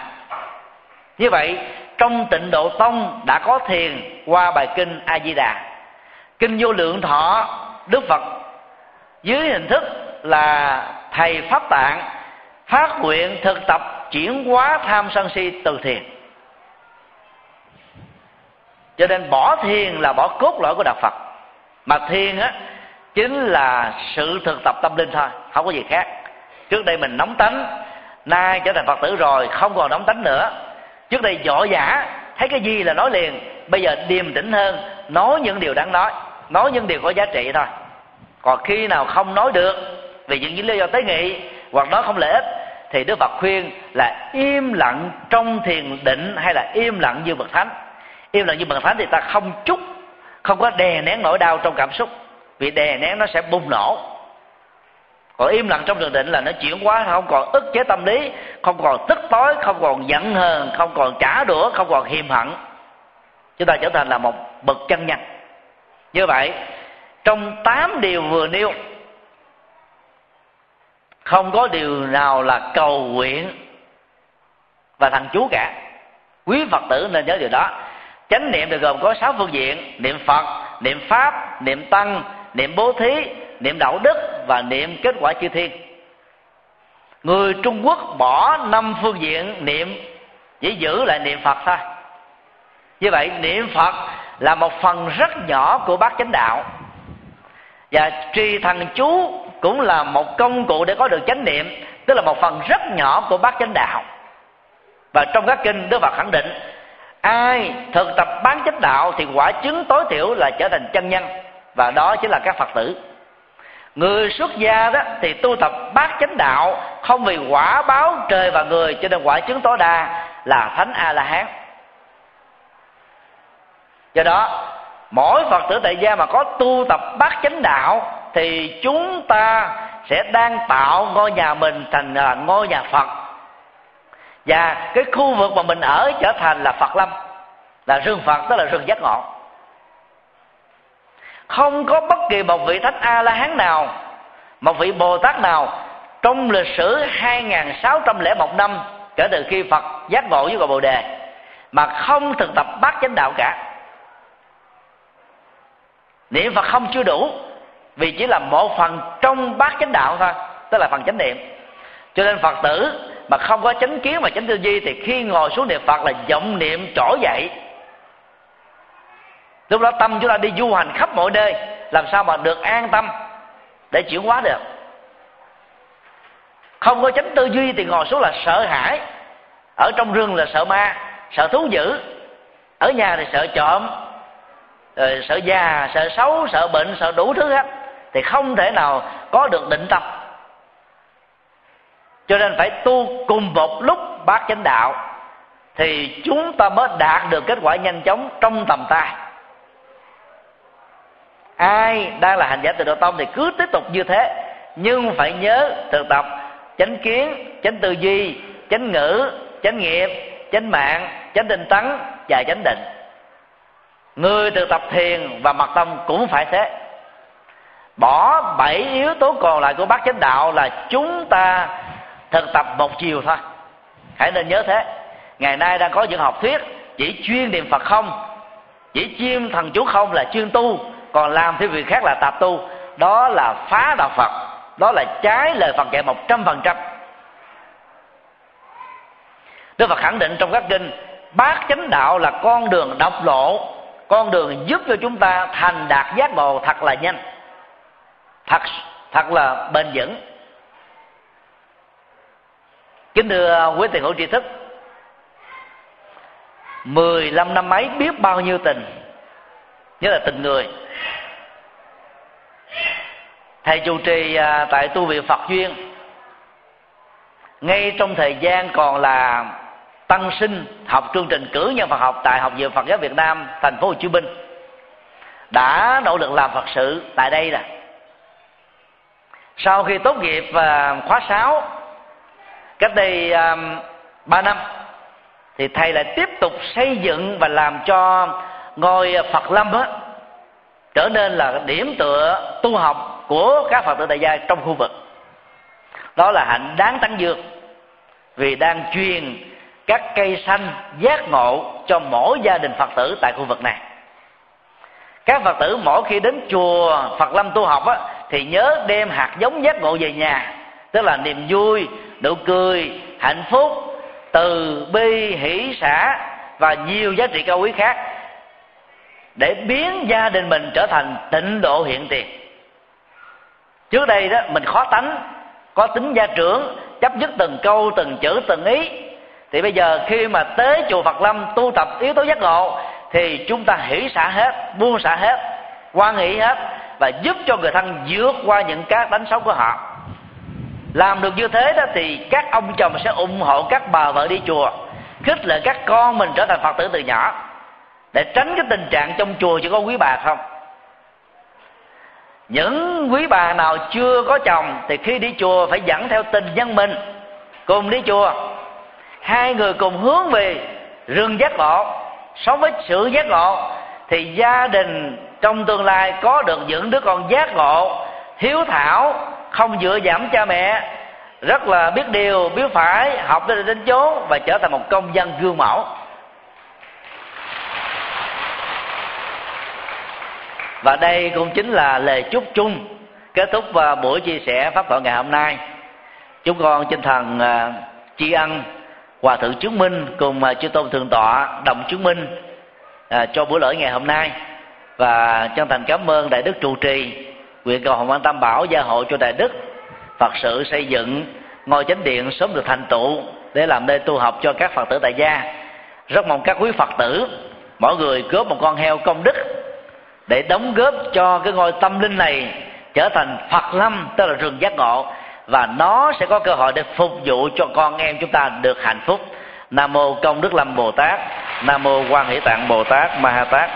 Như vậy, trong tịnh độ tông đã có thiền qua bài kinh a di đà kinh vô lượng thọ, đức phật, dưới hình thức là thầy pháp tạng phát nguyện thực tập chuyển hóa tham sân si từ thiền cho nên bỏ thiền là bỏ cốt lõi của đạo phật. Mà thiền á, chính là sự thực tập tâm linh thôi, không có gì khác. Trước đây mình nóng tánh, nay trở thành phật tử rồi, không còn nóng tánh nữa. Trước đây vội vã thấy cái gì là nói liền, bây giờ điềm tĩnh hơn, nói những điều đáng nói nói những điều có giá trị thôi. Còn khi nào không nói được, vì những lý do tế nghị, hoặc nói không lợi ích, thì đức phật khuyên là im lặng trong thiền định hay là im lặng như bậc thánh im lặng như bằng thánh thì ta không chút, không có đè nén nỗi đau trong cảm xúc. Vì đè nén nó sẽ bùng nổ. Còn im lặng trong thiền định là nó chuyển hóa, không còn ức chế tâm lý, không còn tức tối, không còn giận hờn, không còn trả đũa, không còn hiềm hận chúng ta trở thành là một bậc chân nhân như vậy, trong tám điều vừa nêu, không có điều nào là cầu nguyện và thằng chú cả. Quý phật tử nên nhớ điều đó chánh niệm được gồm có sáu phương diện niệm phật, niệm pháp, niệm tăng, niệm bố thí, niệm đạo đức và niệm kết quả chư thiên. Người trung quốc bỏ năm phương diện niệm chỉ giữ lại niệm phật thôi. Như vậy, niệm phật là một phần rất nhỏ của bát chánh đạo. Và trì thần chú cũng là một công cụ để có được chánh niệm, tức là một phần rất nhỏ của bát chánh đạo. Và trong các kinh, đức phật khẳng định ai thực tập bán chánh đạo thì quả chứng tối thiểu là trở thành chân nhân, và đó chính là các phật tử. Người xuất gia đó thì tu tập bát chánh đạo không vì quả báo trời và người, cho nên quả chứng tối đa là thánh a la hán do đó, mỗi phật tử tại gia mà có tu tập bát chánh đạo thì chúng ta sẽ đang tạo ngôi nhà mình thành à, ngôi nhà phật và cái khu vực mà mình ở trở thành là phật lâm, là rừng phật, tức là rừng giác ngộ. Không có bất kỳ một vị thánh a la hán nào, một vị bồ tát nào trong lịch sử 2601 năm kể từ khi Phật giác ngộ với gọi Bồ đề mà không thực tập bát chánh đạo cả. Niệm Phật không chưa đủ, vì chỉ là một phần trong bát chánh đạo thôi, tức là phần chánh niệm. Cho nên Phật tử mà không có chánh kiến và chánh tư duy thì khi ngồi xuống niệm phật là vọng niệm trỗi dậy. Lúc đó tâm chúng ta đi du hành khắp mọi nơi, làm sao mà được an tâm để chuyển hóa được? Không có chánh tư duy thì ngồi xuống là sợ hãi. Ở trong rừng là sợ ma, sợ thú dữ. Ở nhà thì sợ trộm, rồi sợ già, sợ xấu, sợ bệnh, sợ đủ thứ hết. Thì không thể nào có được định tâm cho nên phải tu cùng một lúc bát chánh đạo thì chúng ta mới đạt được kết quả nhanh chóng trong tầm tay. Ai đang là hành giả từ độ tông thì cứ tiếp tục như thế, nhưng phải nhớ thực tập chánh kiến, chánh tư duy, chánh ngữ, chánh nghiệp, chánh mạng, chánh tinh tấn và chánh định. Người thực tập thiền và mật tâm cũng phải thế. Bỏ bảy yếu tố còn lại của bát chánh đạo là chúng ta thực tập một chiều thôi. Hãy nên nhớ thế. Ngày nay đang có những học thuyết, chỉ chuyên niệm phật không, chỉ chuyên thần chú không là chuyên tu, còn làm theo việc khác là tạp tu. Đó là phá đạo phật, đó là trái lời phật dạy một trăm phần trăm. Đức phật khẳng định trong các kinh, bát chánh đạo là con đường độc lộ, con đường giúp cho chúng ta thành đạt giác ngộ thật là nhanh, thật thật là bền vững kính thưa quý tiền hữu tri thức 15 năm mấy biết bao nhiêu tình, nhất là tình người. Thầy chủ trì à, tại tu viện phật duyên, ngay trong thời gian còn là tăng sinh học chương trình cử nhân Phật học tại học viện Phật giáo Việt Nam, thành phố Hồ Chí Minh, đã nỗ lực làm Phật sự tại đây nè. Sau khi tốt nghiệp à, khóa 6 cách đây um, 3 năm thì thầy lại tiếp tục xây dựng và làm cho ngôi Phật Lâm á, trở nên là điểm tựa tu học của các Phật tử đại gia trong khu vực. Đó là hạnh đáng tán dược vì đang truyền các cây xanh giác ngộ cho mỗi gia đình phật tử tại khu vực này. Các phật tử mỗi khi đến chùa phật lâm tu học á, thì nhớ đem hạt giống giác ngộ về nhà tức là niềm vui nụ cười, hạnh phúc, từ bi, hỷ xã và nhiều giá trị cao quý khác để biến gia đình mình trở thành tịnh độ hiện tiền. Trước đây đó, mình khó tánh, có tính gia trưởng, chấp dứt từng câu, từng chữ, từng ý. Thì bây giờ khi mà tới chùa Phật Lâm tu tập yếu tố giác ngộ, thì chúng ta hỷ xả hết, buông xả hết quan nghĩ hết và giúp cho người thân vượt qua những các đánh xấu của họ làm được như thế đó thì các ông chồng sẽ ủng hộ các bà vợ đi chùa, khích lệ các con mình trở thành phật tử từ nhỏ, để tránh cái tình trạng trong chùa chỉ có quý bà không. Những quý bà nào chưa có chồng thì khi đi chùa phải dẫn theo tình nhân mình cùng đi chùa. Hai người cùng hướng về rừng giác ngộ, sống với sự giác ngộ, thì gia đình trong tương lai có được những đứa con giác ngộ, hiếu thảo không dựa dẫm cha mẹ, rất là biết điều, biết phải, học đến đến chốn và trở thành một công dân gương mẫu. Và đây cũng chính là lời chúc chung kết thúc buổi chia sẻ pháp thoại ngày hôm nay. Chúng con chân thần à, tri ân hòa thượng chứng minh cùng à, chư tôn thượng tọa đồng chứng minh à, cho buổi lễ ngày hôm nay. Và chân thành cảm ơn đại đức trụ trì nguyện cầu hồng an tam bảo gia hộ cho đại đức. Phật sự xây dựng ngôi chánh điện sớm được thành tựu để làm nơi tu học cho các phật tử tại gia. Rất mong các quý phật tử, mỗi người góp một con heo công đức để đóng góp cho cái ngôi tâm linh này trở thành phật lâm, tức là rừng giác ngộ, và nó sẽ có cơ hội để phục vụ cho con em chúng ta được hạnh phúc. Nam mô công đức lâm bồ tát, nam mô quan hỷ tạng bồ tát ma ha tát.